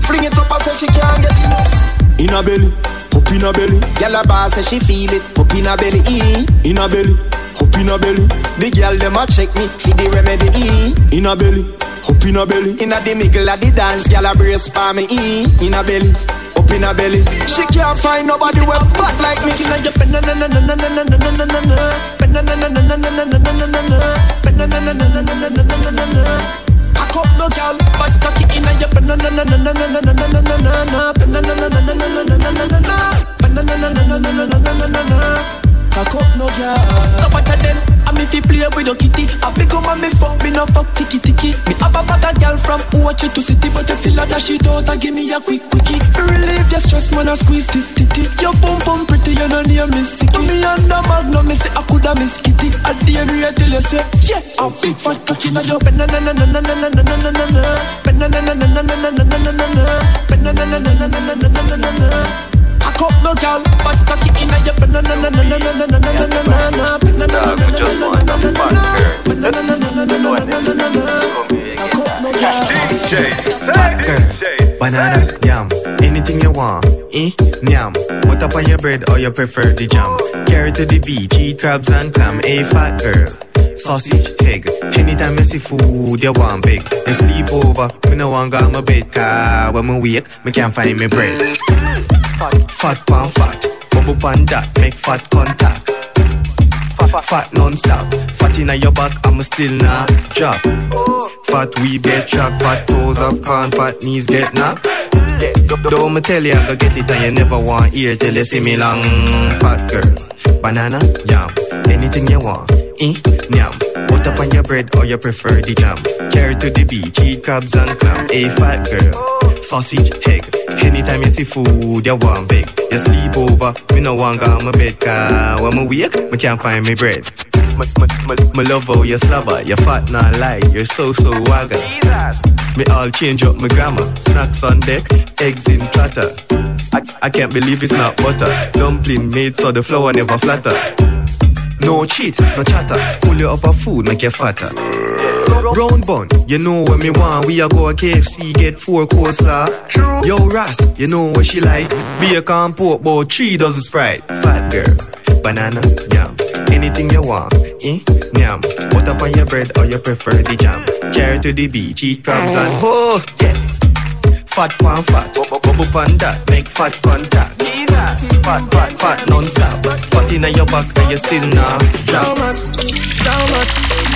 Fling it up, I say she can't get enough. In a belly, up in a belly. Gal a boss say she feel it, up in a belly. Mm. In a belly, up in a belly. The gal them a check me for the remedy. Mm. In a belly. Up in a belly, in a the middle of the dance, gyal a brace for me. Mm, in a belly, up in her belly. She can't find nobody with butt like me. Cock up no girl, but cocky inna your Cock up no girl. So much of them. If you play with your kitty. I big come and me fuck, me no fuck ticky ticky. Me have a of girl from Uache to city, but you still a dash it out and give me a quick quickie. Relieve your stress, man, I squeeze tiff titty. Your boom boom pretty, you know near me sicky. Me under magnum, me say I coulda miss kitty. I me till you say, yeah, I'm big fat cocky now your na na na na na na na na na na na na. Na na na na na na na na na na na na. Na na na na na na. Cock up no girl, fat cocky inna your na na na na na na na na na. Banana, yam, anything you want, eh? Yam. What up on your bread or you prefer the jam? Carry to the beach, eat crabs and clam, a fat girl. Sausage, egg. Anytime you see food, you want big. You sleep over, me no want go my bed, car when me wake, me can't find me bread. Fat, fat pan fat, bubble pan that, make fat contact. Fat, non-stop, fat inna your back, I'm still not drop. Fat we get track, fat toes of corn, fat knees get knocked. Don't me tell you I go get it and you never want ear till you see me long. Fat girl, banana, yam, anything you want, eh, yam. What up on your bread or you prefer the jam. Carry to the beach, eat crabs and clam, a fat girl Sausage, egg, anytime you see food you want big You sleep over, me no want go my bed car When me wake, me can't find me bread My, me, me, me love how you slobber, you fat not lie, you're so so wagger me all change up my grammar. Snacks on deck, eggs in platter. I, I can't believe it's not butter. Dumpling made so the flour never flatter. No cheat, no chatter. Full you up of food, make you fatter. Round bun, you know what me want. We a go a KFC, get four courser. Yo, Ras, you know what she like. Bacon, pork, about three dozen Sprite. Fat girl, banana, yam. Anything you want, eh? Yam. What up on your bread or you prefer the jam? Carry to the beach, eat crabs and oh, yeah. Fat pan fat, bubble pan that, make fat contact. Fat, fat, fat, non-stop. Fat inna your back and you still not So much, so much,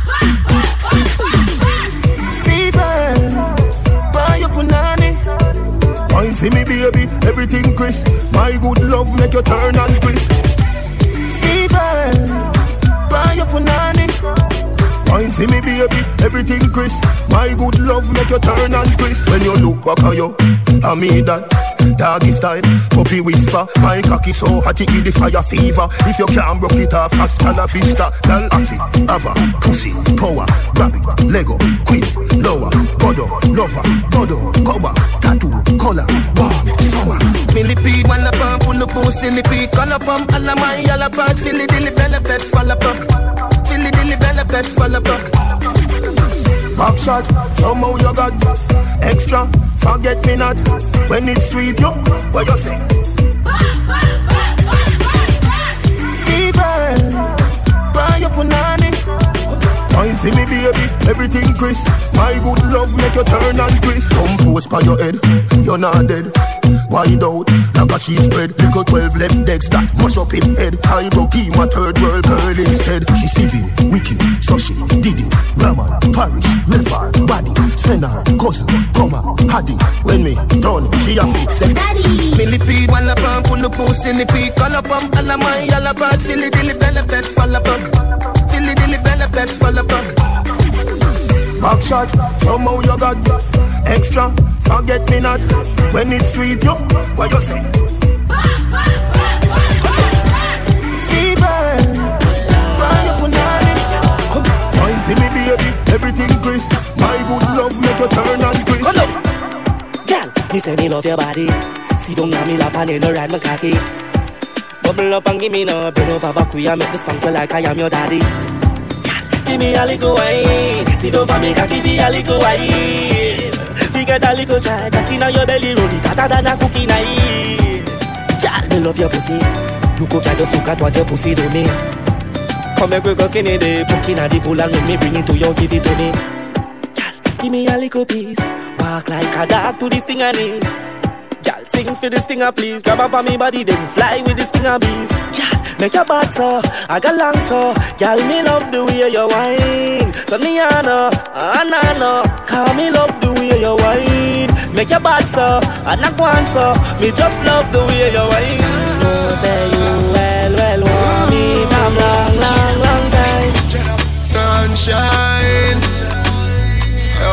See me baby, everything crisp. My good love make you turn and crisp. Fever, buy your punani. Wine see me baby, everything crisp. My good love make you turn and crisp. When you look back at you, I mean that. Doggy style, puppy whisper. My cocky so hot it give the fire fever. If you can't broke it off, hasta la vista. Dal afi, ava, pussy, power, grab Lego, queen, lower, godo, lover, godo, cover, tattoo, color, warm, summer. Millipede, one up and pull up millipede. Call up on all of my yellow part. Philly dilly bella best fall up. Philly dilly bella best fall up. Back shot, somehow you got extra. Forget me not when it's sweet. You, what you say? Fever, buy your punani. Wine see me baby, everything crisp. My good love make you turn and crisp. Compose by your head, you're not dead. Wide out, like a sheet spread. Little 12 left decks that mash up in head. I go keep my third world girl instead. She civil, wicked, so she did it. Raman, parish, Mevar, body, Senar, cousin, Coma, Haddy. When me done, she a fit, say Daddy. Millipede, one up and pull up on millipede. Call up on all of my yellow part. Philly dilly bella best fall up. Best fall up. Back shot, somehow you got extra. Forget me not when it's sweet. You, what you say? See me baby, everything crisp. My good love make you turn and crisp. Girl, me say me love your body. See don't me lap and then ride my cocky. Bubble up and give me no bend over back we make me spank you like I am your daddy. Girl, give me a little wine. See don't me cocky, be a little wine. We get a little child that inna your belly, roll it hotter than a cookie night. Girl, me love your pussy. Look up at the suka what your pussy do me. Come here, quick, skinny day. Poke inna the pool and me bring it to you, give it to me. Girl, give me a little piece. Walk like a dog to this thing I need. Girl, sing for this thing I please. Grab up on me body, then fly with this thing I bees. Make your bad so, I got long so. Girl, me love the way you whine. Turn me on, uh, on, on, uh. Call me love the way you whine. Make your bad so, I not want so. Me just love the way you whine. No say you well, well, want me from long, long, long time. Sunshine. Yo,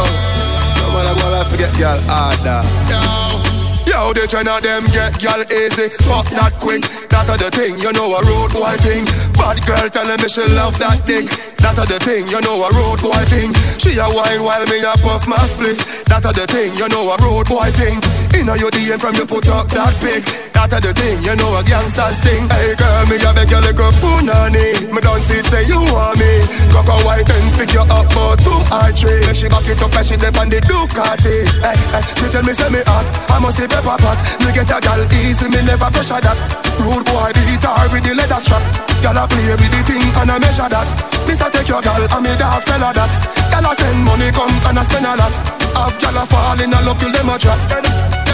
someone I gonna forget y'all harder. Yo. Yo, the of them get gal easy, fuck that quick. That are the thing, you know a road boy thing. Bad girl telling me she love that thing. That are the thing, you know a road boy thing. She a wine while me a puff my split. That are the thing, you know a road boy thing. Inna your DM from you put up that pic. That are the thing, you know a gangster's thing. Hey girl, me a beg you like a punani. Me don't see it say you want me. Coco white and pick you up but two or three. She back it up and she dip on the Ducati. Hey, hey, she tell me say me hot, I must say pepper pot. Me get a gal easy, me never pressure that. Rude boy beat her with the leather strap. Gal a play with the thing and I measure that. Mister take your gal and me dog fella that. Gal a send money come and I spend a lot. Have gal a fall in a love till them a drop.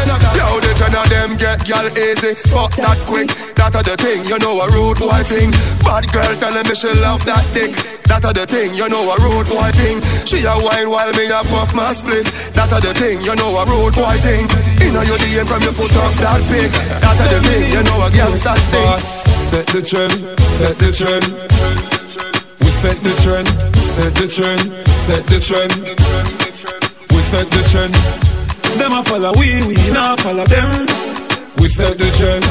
Yo, the ten of them get gal easy, fuck that quick. That are the thing, you know a rude boy thing. Bad girl telling me she love that thing. That are the thing, you know a rude boy thing. She a wine while me a puff my split. That are the thing, you know a rude boy thing. Inna your DM from you put up that pic. That are the thing, you know a gangsta thing. Set the trend, set the trend. We set the trend, set the trend, set the trend. We set the trend. Them a follow we, we not follow them. We set the trend.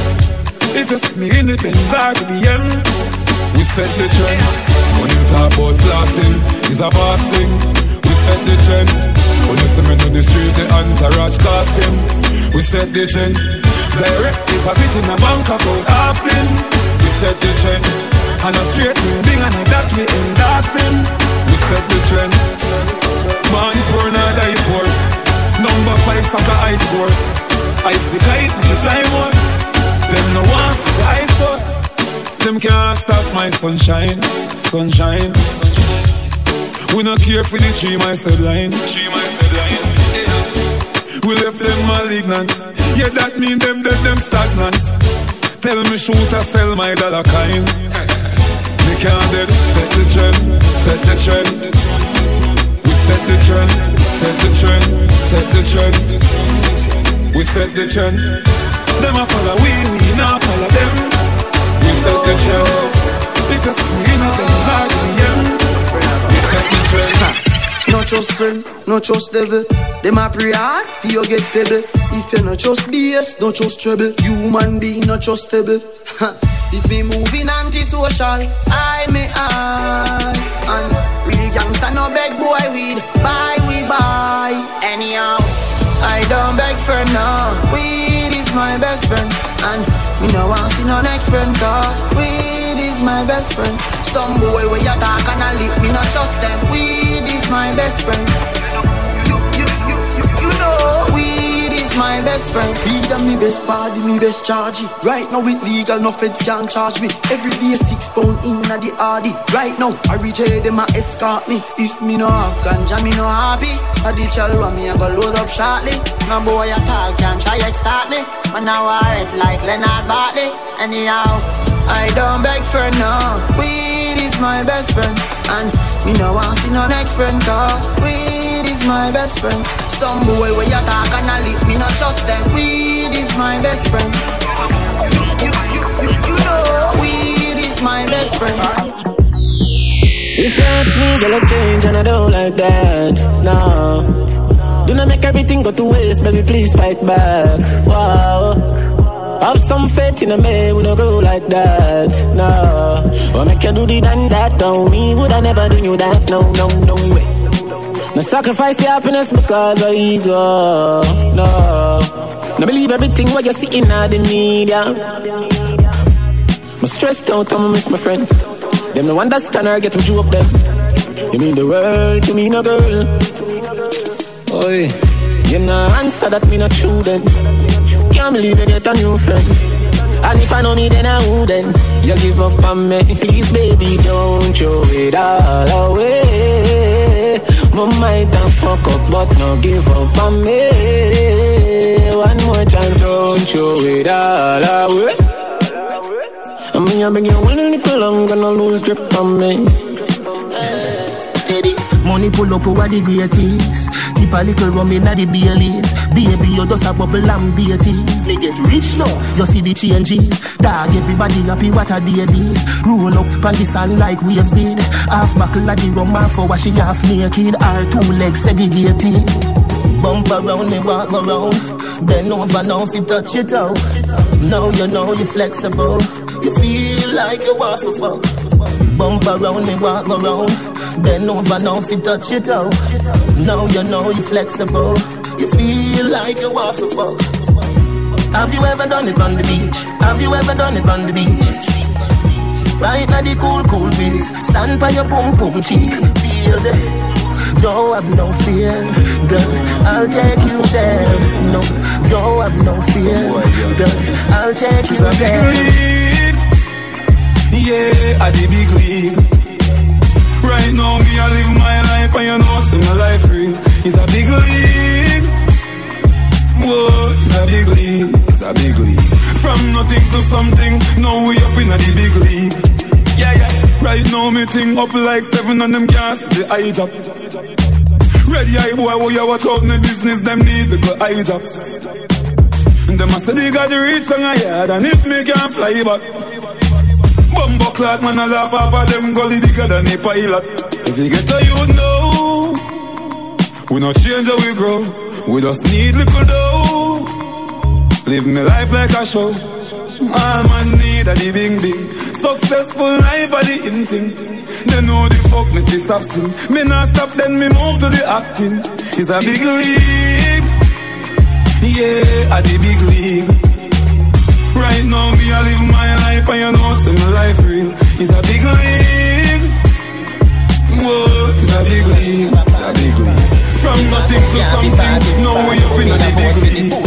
If you see me in the Benz RBM, we set the trend. When you talk about flossing, it's a boss thing. We set the trend. When you see me on the street, the entourage costume. We set the trend. Direct deposit in a bank account often. We set the trend. And a straight building and a that we endorsing. We set the trend. Man poor, not die poor. Number five soccer ice board. Ice the kite, the fly more. Them no want the ice for. Them can't stop my sunshine, sunshine. sunshine. We not care for the tree, my line. Tree, my line. We left them malignant. Yeah, that mean them dead, them stagnant. Tell me shoot or sell my dollar kind. Me can't dead. Set the trend, set the trend. We set the trend, set the trend, set the trend. We set the trend. Them a follow we, we not follow them. We set the trend. Because we not them ZRDM. We set the trend. No trust friend, no trust devil. Them a pray hard, for you get pebble. If you no trust BS, no trust trouble. Human being not trustable. if me moving anti-social, I may I. And real gangster no beg boy weed. Buy we buy. Anyhow, I don't beg for no. Weed is my best friend. And me no want see no next friend talk. Weed is my best friend. Some boy where you talk and a lip, me not trust them. Weed my best friend. You, you, you, you, you know, weed is my best friend. Weed and me best body, me best charge. Right now it legal, no feds can charge me. Every day six pound in a the RD. Right now, I reach them a escort me. If me no have ganja, me no happy. I the chalwa me I go load up shortly. No boy at all can try extort me. But now I red like Leonard Bartley. Anyhow. I don't beg for no Weed my best friend And me no want see no next friend Cause weed is my best friend Some boy where you talk and a lip Me not trust them Weed is my best friend You, you, you, you, you know Weed is my best friend If you ask me, girl, I change and I don't like that. No. Do not make everything go to waste, baby, please fight back. Wow. I have some faith in a man, we don't grow like that. No. Or make you do the done that, don't me, would I never do you that? No, no, no way. No sacrifice your happiness because of ego. No. No believe everything what you see in the media. My stressed out, I'ma miss my friend. Them no understand or get to joke them. You mean the world to me, no girl. Oi, you no answer that me not true then. Can't believe you get a new friend. And if I know me, then I wouldn't. You give up on me, please, baby, don't throw it all away. No might have fuck up, but no give up on me. One more chance, don't throw it all away. I mean, I've been here one little long, gonna lose grip on me. Money pull up over the greatest. Keep a little rum inna the Baileys. Baby, you just a bubble and beaties. Me get rich now, you see the changes. Dog, everybody happy, what a day this. Roll up on the sun like waves did. Half buckle of the rum, half for washing half naked. Our two legs segregated. Bump around me, walk around. Bend over now if you touch it out. Now you know you're flexible. You feel like you want to fuck. Bump around me, walk around. Bend over now if you touch it out. Now you know you're flexible. You feel like you want to fuck. Have you ever done it on the beach? Have you ever done it on the beach? Right now the cool, cool breeze. Stand by your pum pum cheek. Feel the don't have no fear, girl. I'll take you there. No, don't have no fear, girl. I'll take you there. Yeah, at the big league. Right now, me, I live my life, and you know, see my life real. It's a big league. Whoa, it's a big league. It's a big league. From nothing to something, now we up in the big league. Yeah, yeah. Right now, me thing up like seven on them gas, the eye drop. Ready eye boy, what you watch out in the business, them need the good eye drops. And them must they got the reach on a yard, and if me can't fly back. Bumbo clock, man, I laugh off of them gully bigger than a pilot. If you get a you know, we not change how we grow. We just need little dough. Live me life like a show. All man need a the bing bing. Successful life are the in thing. They know the fuck me fi stop sing. Me not stop then me move to the acting. It's a big league. Yeah, at the big league. Right now, me I live my life and you know, see my life real. It's a big league. Whoa, it's a big league. It's a big league. From nothing to something, now we up in the league.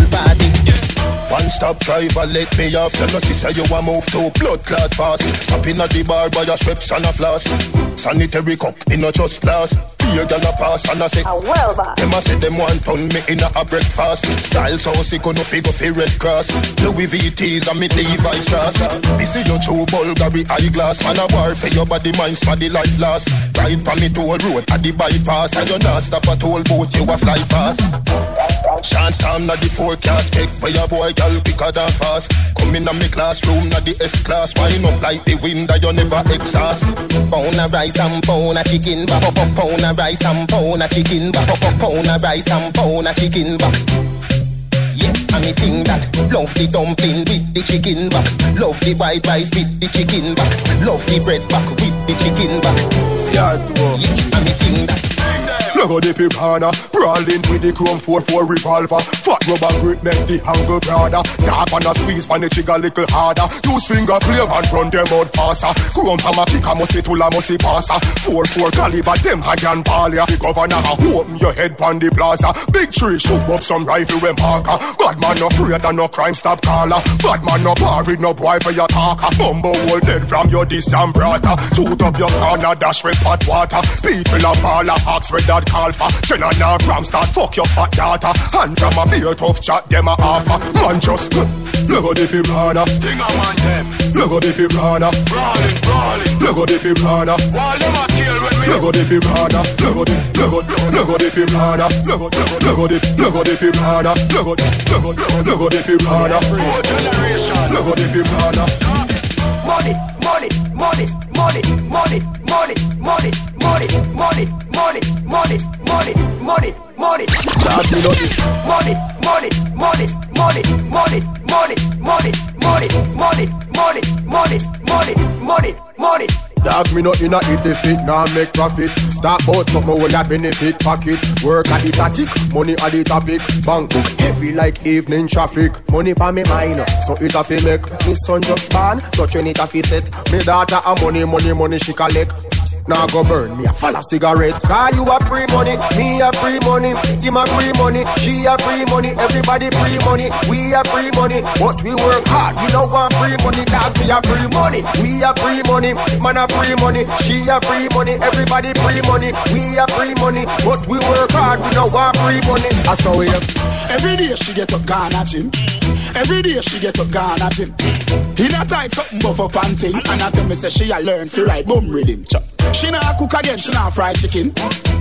One stop driver, let me off. You know, see, say you a move to blood clot fast. Stop in at the bar by your strips and a flask. Sanitary cup, me no just glass. A girl a pass and I say, Oh, well, them a say them want turn me in a, a breakfast. Style so sick, no figure fi red cross. Louis VTs and me Levi's strass. This is your true Bulgari eyeglass. Man a war for your body, mind, for the life last. Ride from me toll road at the bypass. And you not stop at toll boat, you a fly past. Chance time na the forecast Pick by your boy, girl, quicker than fast Come in a me classroom, na the S-class Wind up like the wind that you never exhaust Pound of rice and pound of chicken back. Pound of rice and pound of chicken back. Pound of rice and pound of chicken back. Yeah, and me think that Love the dumpling with the chicken back Love the white rice with the chicken back Love the bread back with the chicken back Yeah, and me think that Logo the piranha, brawling with the chrome 4-4 revolver. Fat rubber grip make the angle broader. Tap and a squeeze on the trigger little harder. Use finger play and run them out faster. Chrome from a kick a musty tool a musty passer. 4-4 caliber, them high and balia. The governor a open your head pon the plaza. Big tree shoot up some rifle when parker. Bad man no afraid and no crime stop caller. Bad man no parry no boy for your talker. Bumbo hold dead from your distant brother. Shoot up your corner, dash with hot water. People a ball a axe with that alpha. Jenna Ram start fuck your fat data. And from a beer tough chat, them a alpha. Man just logo the piranha. Ding a man them. Logo the piranha. Brawling, brawling. Logo the piranha. While them a kill when we. Logo the piranha. Logo the logo logo the piranha. Logo logo the logo the piranha. Logo logo logo the piranha. Four generation. Logo the piranha. Money, money, money, money, money money, money, money, money, money, money, money, money, money. That me not it. Money, money, money, money, money, money, money, money, money, money, money, money, money, money. Dog me not in a it if it nah make profit. Talk about something when that benefit pocket. Work at the tactic, money at the topic. Bank book heavy like evening traffic. Money pa me mine, so it a fi make. Me son just born, so train it a fi set. Me daughter a money, money, money she collect. Now go burn me a full of cigarette. Cause you a free money, me a free money, him a free money, she a free money, everybody free money, we a free money. But we work hard, we don't want free money, dog, we a free money. We a free money, man a free money, she a free money, everybody free money, we a free money. But we work hard, we don't want free money. I saw it. Every day she get up gone at him. Every day she get up gone at him. He not tight something buff up and thing. And I tell me say she a learn fi ride bum rhythm. Chop. She not cook again, she not fry chicken.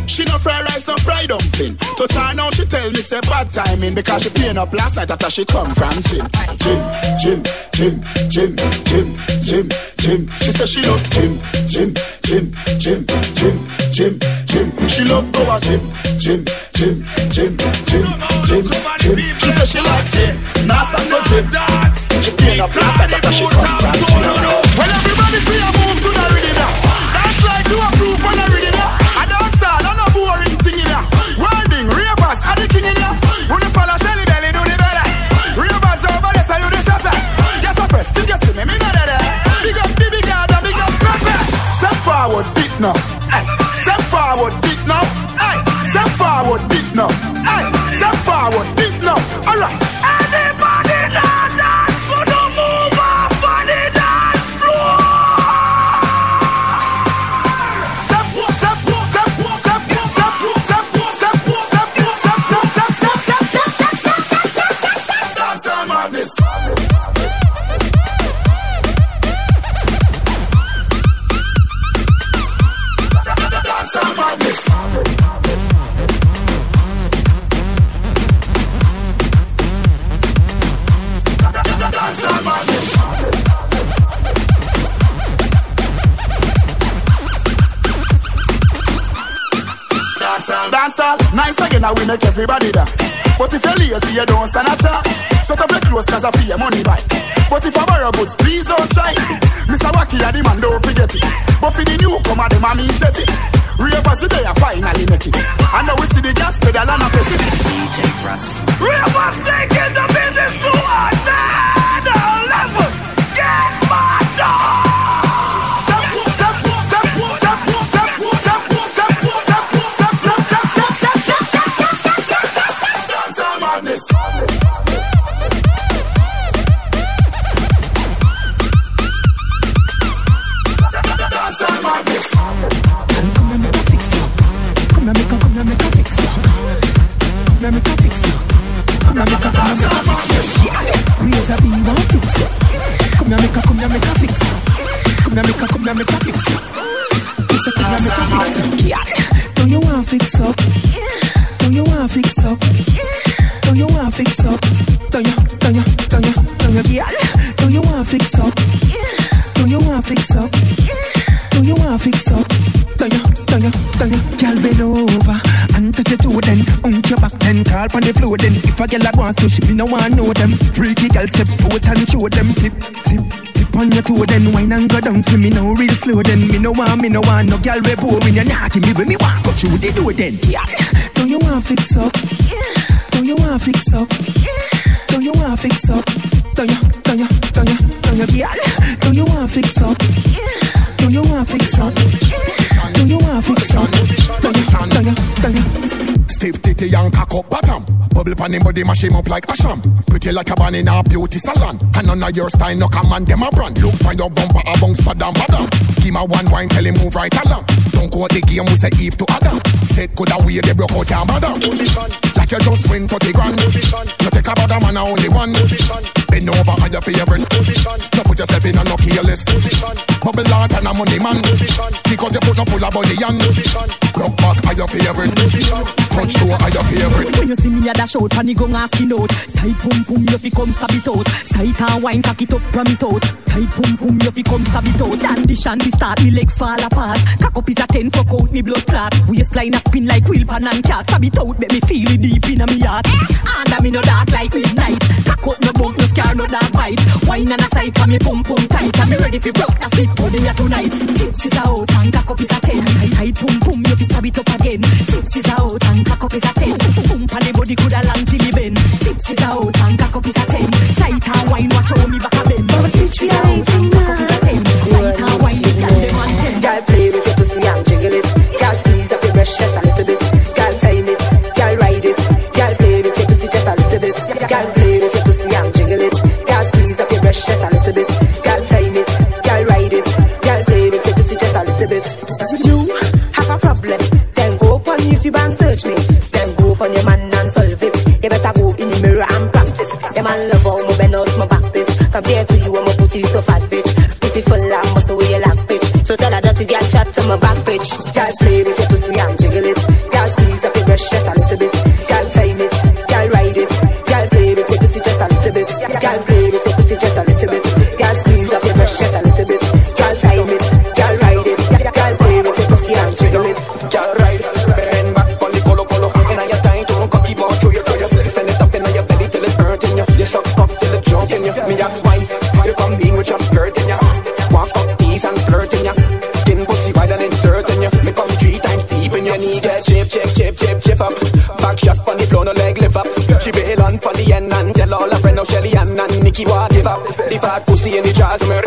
She no fry rice, no fry dumpling. To try now, she tell me say bad timing because she paying up last night after she come from gym. Gym, gym, gym, gym, gym, gym, gym. She say she love gym, gym, gym, gym, gym, gym, gym. She love go a gym, gym, gym, gym, gym, gym, gym. She say she like gym, nah stop no gym up, that's a shit we make everybody dance. But if you're lazy, you don't stand a chance. Shut up your clothes, cause I feel your money back. But if I borrow goods, please don't try it. Mr. Wacky, the man, don't forget it. But for the newcomer, the mommy set it. Ravers today, I finally make it. And now we see the gas pedal and a press it. DJ Frost. Ravers taking the business to another fix up? Do you want fix up? Do you want to fix up? Do you, do you, do you, do you, yeah? Do you want to fix up? Do you want to fix up? Do you want to fix up? Do you, do you, do you? Girl, bend over and touch your toe then. Unk your back then, call on the floor then. If a girl wants to, she me no want know them. Freaky girl step forward and show them tip, tip. On your toe then, wine and go down for me now real slow then. Me no want, me no want no girl we boring. You not give me when me want go through the door then. Yeah. Do you want fix up? Do you want fix up? Do you want fix up? Do you, do you, do you, do you, girl? Do you want fix up? Do you want fix up? Do you want fix up? Do you, do you, do you? Stiff titty and cock up bottom. Bubble pan him body mash him up like asham. Pretty like a bunny in a beauty salon. And none of your style no come and them a brand. Look by your bumper a bounce padam padam. Give me one wine, tell him move right along. Don't go the game, we say Eve to Adam. Said could a way they broke out your madam. Position. Like you just win 30 grand. Position. You take a bottom man only one. Position. Bend over on your favorite. Position. You put yourself in a no careless. Position. Bubble out and a money man. Position. Because you put no full of body and. Position. Rock back on your favorite. Position. Touch toe on your favorite. When you see me at a dash out, panic go asking out. Tight pum pum, you fi come stab it out. Sight and wine, cock it up, ram it out. Tight pum pum, you fi come stab it out. And the shandy start, me legs fall apart. Cock up is a ten, fuck out me blood clot. Waistline a spin like wheel pan and cat. Stab it out, make me feel it deep in a me heart. Under me no dark like midnight. Cock up no bump, no scar, no dark bite. Wine and a sight, and me pum pum tight. Me ready fi broke that stiff body here tonight. Tips is out and cock up is a ten. Tight, pum pum, you fi stab it up again. Tips is out and cock up is a ten. Pum pan the body coulda long till he bend. Tips is out and cock up is a ten. Sight and wine, watch how me back a bend. Mama switch for your eighteen Cock up is a ten. Sight and wine, the girl dem on ten. Girl play with your pussy and brush just a little bit. YouTube and search me. Then go upon your man and solve it. You better go in the mirror and practice. Your man love how my bend my back this. Compared to you, I'm a pussy so fat bitch. Full and must the way you bitch. So tell her that you get chat to my back bitch. Girl, play with come in with your skirt in ya. Walk up tease and flirting ya. Skin pussy wide and inserting ya. Me come three times deep in your knee. Get chip, chip, chip, chip, chip up. Back shot on the floor, no leg lift up. She bail on pon the end and tell all her friend now Shelly Ann and Nikki what give up. The fat pussy in the jaws me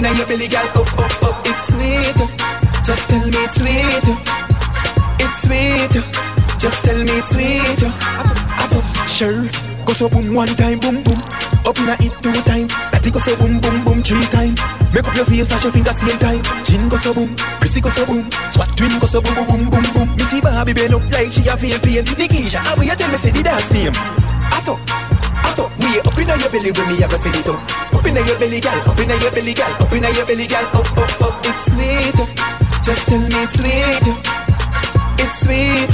belly, gal. Up in your belly, gal. Up, up, up. It's sweet. Just tell me it's sweet. It's sweet. Just tell me it's sweet. Ato, ato. Sure. Go so boom one time, boom boom. Up in a it two time. It go so boom boom boom three time. Make up your face, flash your finger same time. Chin go so boom, Chrissy go so boom. Swat twin go so boom boom boom boom boom. Missy Barbie bend up like she a feel pain. Nikisha, how you tell me say the dance name? Ato, ato. We up your belly with me, I go send it up. Up your belly, gal. Up your belly, gal. Up your belly, gal. Up up up. It's sweet. Just tell me it's sweet. It's sweet.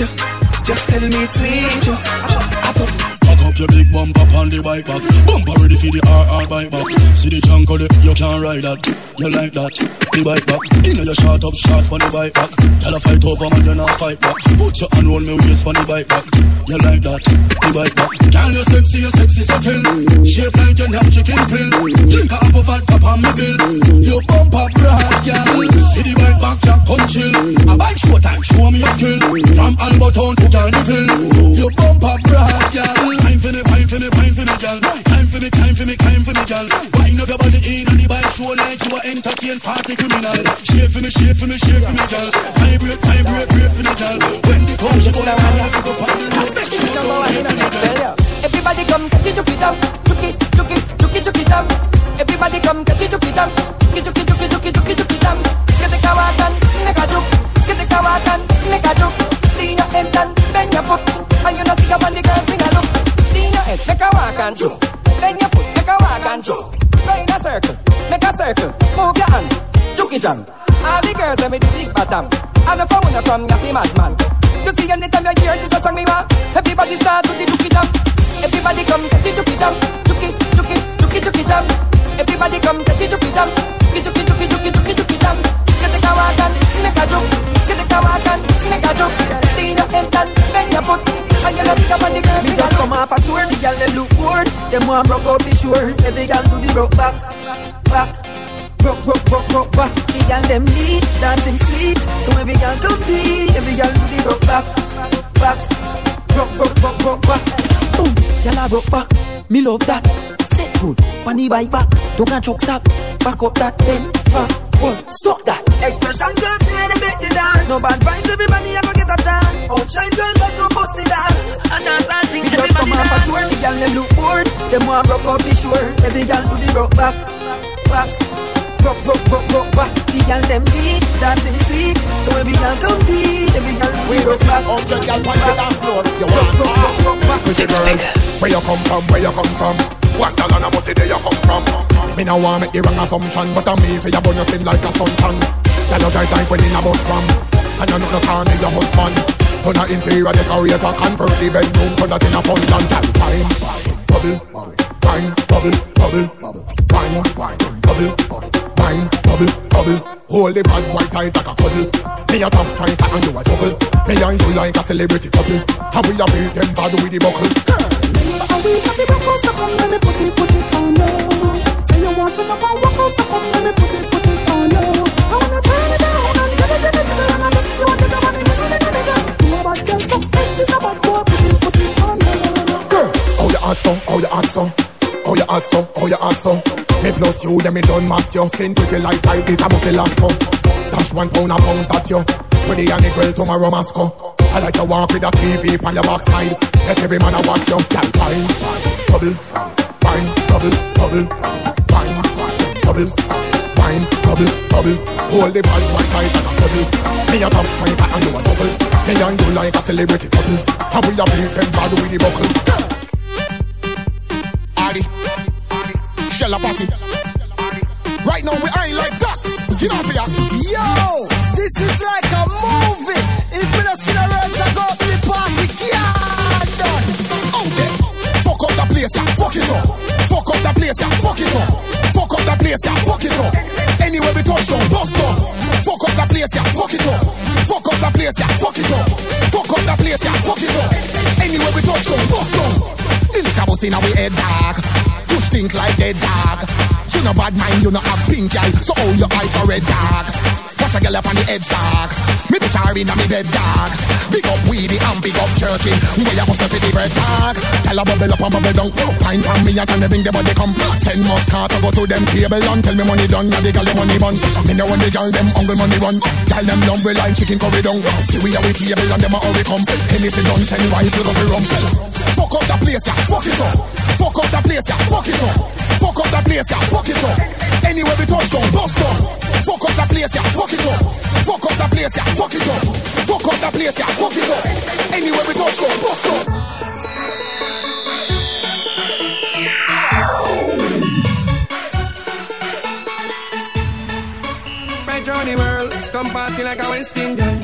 Just tell me it's sweet. Ato, ato. Cock up your big bumper on the bike back. Bumper ready for the RR bike back. See the chunk of it, you can't ride that. You like that? The bike back. You know you short up short on the bike back. Tell a fight over man, you not fight back. Put your hand on me waist on the bike back. You like that? The bike back. Girl, you sexy, you sexy, so. Shape like you have chicken pill. Drink a apple vodka on me bill. You bump up broad, girl. See the bike back, you come chill. A bike show time, show me your skill. From Alberton to Carnival. You bump up broad, girl. For me, time for me, time for me, girl. Time for me, time for me, time for me, girl. Wind up your body in on the bike show like you are entertain party criminal. Shake for me, shake for me, shake for me, girl. Vibrate, vibrate, break for me, girl. When the coach is on the line, you go party. Everybody come catch it, juke it up, juke it, juke it, juke it, juke it up. Everybody come catch it, juke it up, juke it, juke it, juke it, juke it, juke it, juke it up. Get the kawatan, make a juke. Get the kawatan, make a juke. Lean your head and bend your foot, and you know see up on the head, make a walk and juke. Bend your foot, make a walk and juke. Go in a circle, make a circle. Move your hand, juki jam. All the girls them with the big bottom. And the phone a come, yappy madman. You see anytime you hear this a song me want, everybody start with the chuki jam. Everybody come get it chuki jam, chuki, chuki, chuki, chuki jam. Everybody come get it chuki jam, chuki, chuki, chuki, chuki, chuki, chuki And you know see up on the girl. Me just come off a tour, the girl them look bored. Them want broke out be sure. Every girl do the broke back, back. Broke, broke, broke, broke back. The girl them need dancing sweet. So every girl be, every girl do the broke back, back. Broke, broke, broke, broke back. Boom, girl a broke back. Me love that. Sit good, on the bike back. Don't can truck stop. Back up that then, far. One, stop that. Expression girls say they make the dance. No bad vibes, everybody a go get a chance. Outshine girls like to bust the dance. I dance, I sing, everybody come off a tour. The girl them look bored. Them want broke out be sure. Every girl do the broke back, back. Broke, broke, broke, broke back. The girl them need dancing sweet. So every girl come be, every girl the broke back. Hundred girl on the dance floor. You want broke, broke, broke back. Six figures. Where you come from? Where you come from? What the land must say you come from? Me no want make the wrong assumption, but I'm me for your bonus feel like a suntan. Tell you guys like when in a bus from, and you know the car me your husband. Turn a interior decorator, convert the bedroom, turn that in a fun. Time, bubble, wine, bubble, bubble, wine, wine, bubble, wine, bubble, bubble. Hold the bad white tight like a cuddle. Me a top striker and you a double. Me and you like a celebrity couple. And we a beat them bad with the buckle. But always have the rock out, so come let me put it, put it on low. Say you want to up and walk out, so come let me put it, hot so, how you hot so How you hot so, how you hot so Me plus you, then me done match your Skin pretty like pipe, it a must last go Dash one pound a pounds at you the and the grill tomorrow Moscow I like to walk with a TV on your backside. Let every man a watch you Girl, fine, bubble, fine, bubble, bubble Fine, bubble, fine, bubble, bubble Hold the bad one tight like a cuddle Me a top striker and you a double. Me and you like a celebrity couple. And we a beat them bad with the buckle Shella Posse Right now we ain't like ducks. Get off here Yo, this is like a movie. If we don't see the roads, I go up the party, can't done. Out there. Fuck up the place, yeah, fuck it up. Fuck up the place, yeah, fuck it up. Fuck up the place, yeah, fuck it up. Anywhere we touch down, bust down. Fuck up the place, yeah, fuck it up. Fuck up the place, yeah, fuck it up. Fuck up the place, yeah, fuck it up. Anywhere we touch down, bust down The liquor bust in our head, dog Push things like dead dog You know bad mind, you know have pink eye So all your eyes are red dog Watch a girl up on the edge, dog Me bitch her in a me bed, dog. Big up weedy and big up jerky. Where you up the bread, dog? Tell her bubble up and bubble down. Pine from me and tell bring the body come. Send Muscat to go to them table and tell me money done. Now the girl the money bun Me know when the girl them hungry money run. Tell them lump we like chicken curry down See we are with table and them a hurry come. Anything done send rifle go for rum. Fuck up the place, yeah, fuck it up. Fuck up the place, yeah, fuck it up. Fuck up the place, yeah, fuck it up Anywhere we touch down, bust down Fuck up the place, yeah, fuck it up Fuck up the place, yeah, fuck it up Fuck up the place, yeah, fuck it up Anywhere we touch down, bust down Right round the world, come party like a West Indian.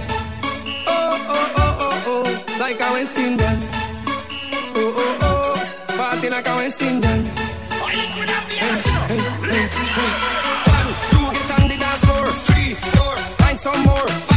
Oh, oh, oh, oh, oh, like a West Indian. Oh, oh, oh, party like a West Indian. Hey, hey, hey, hey. Some more.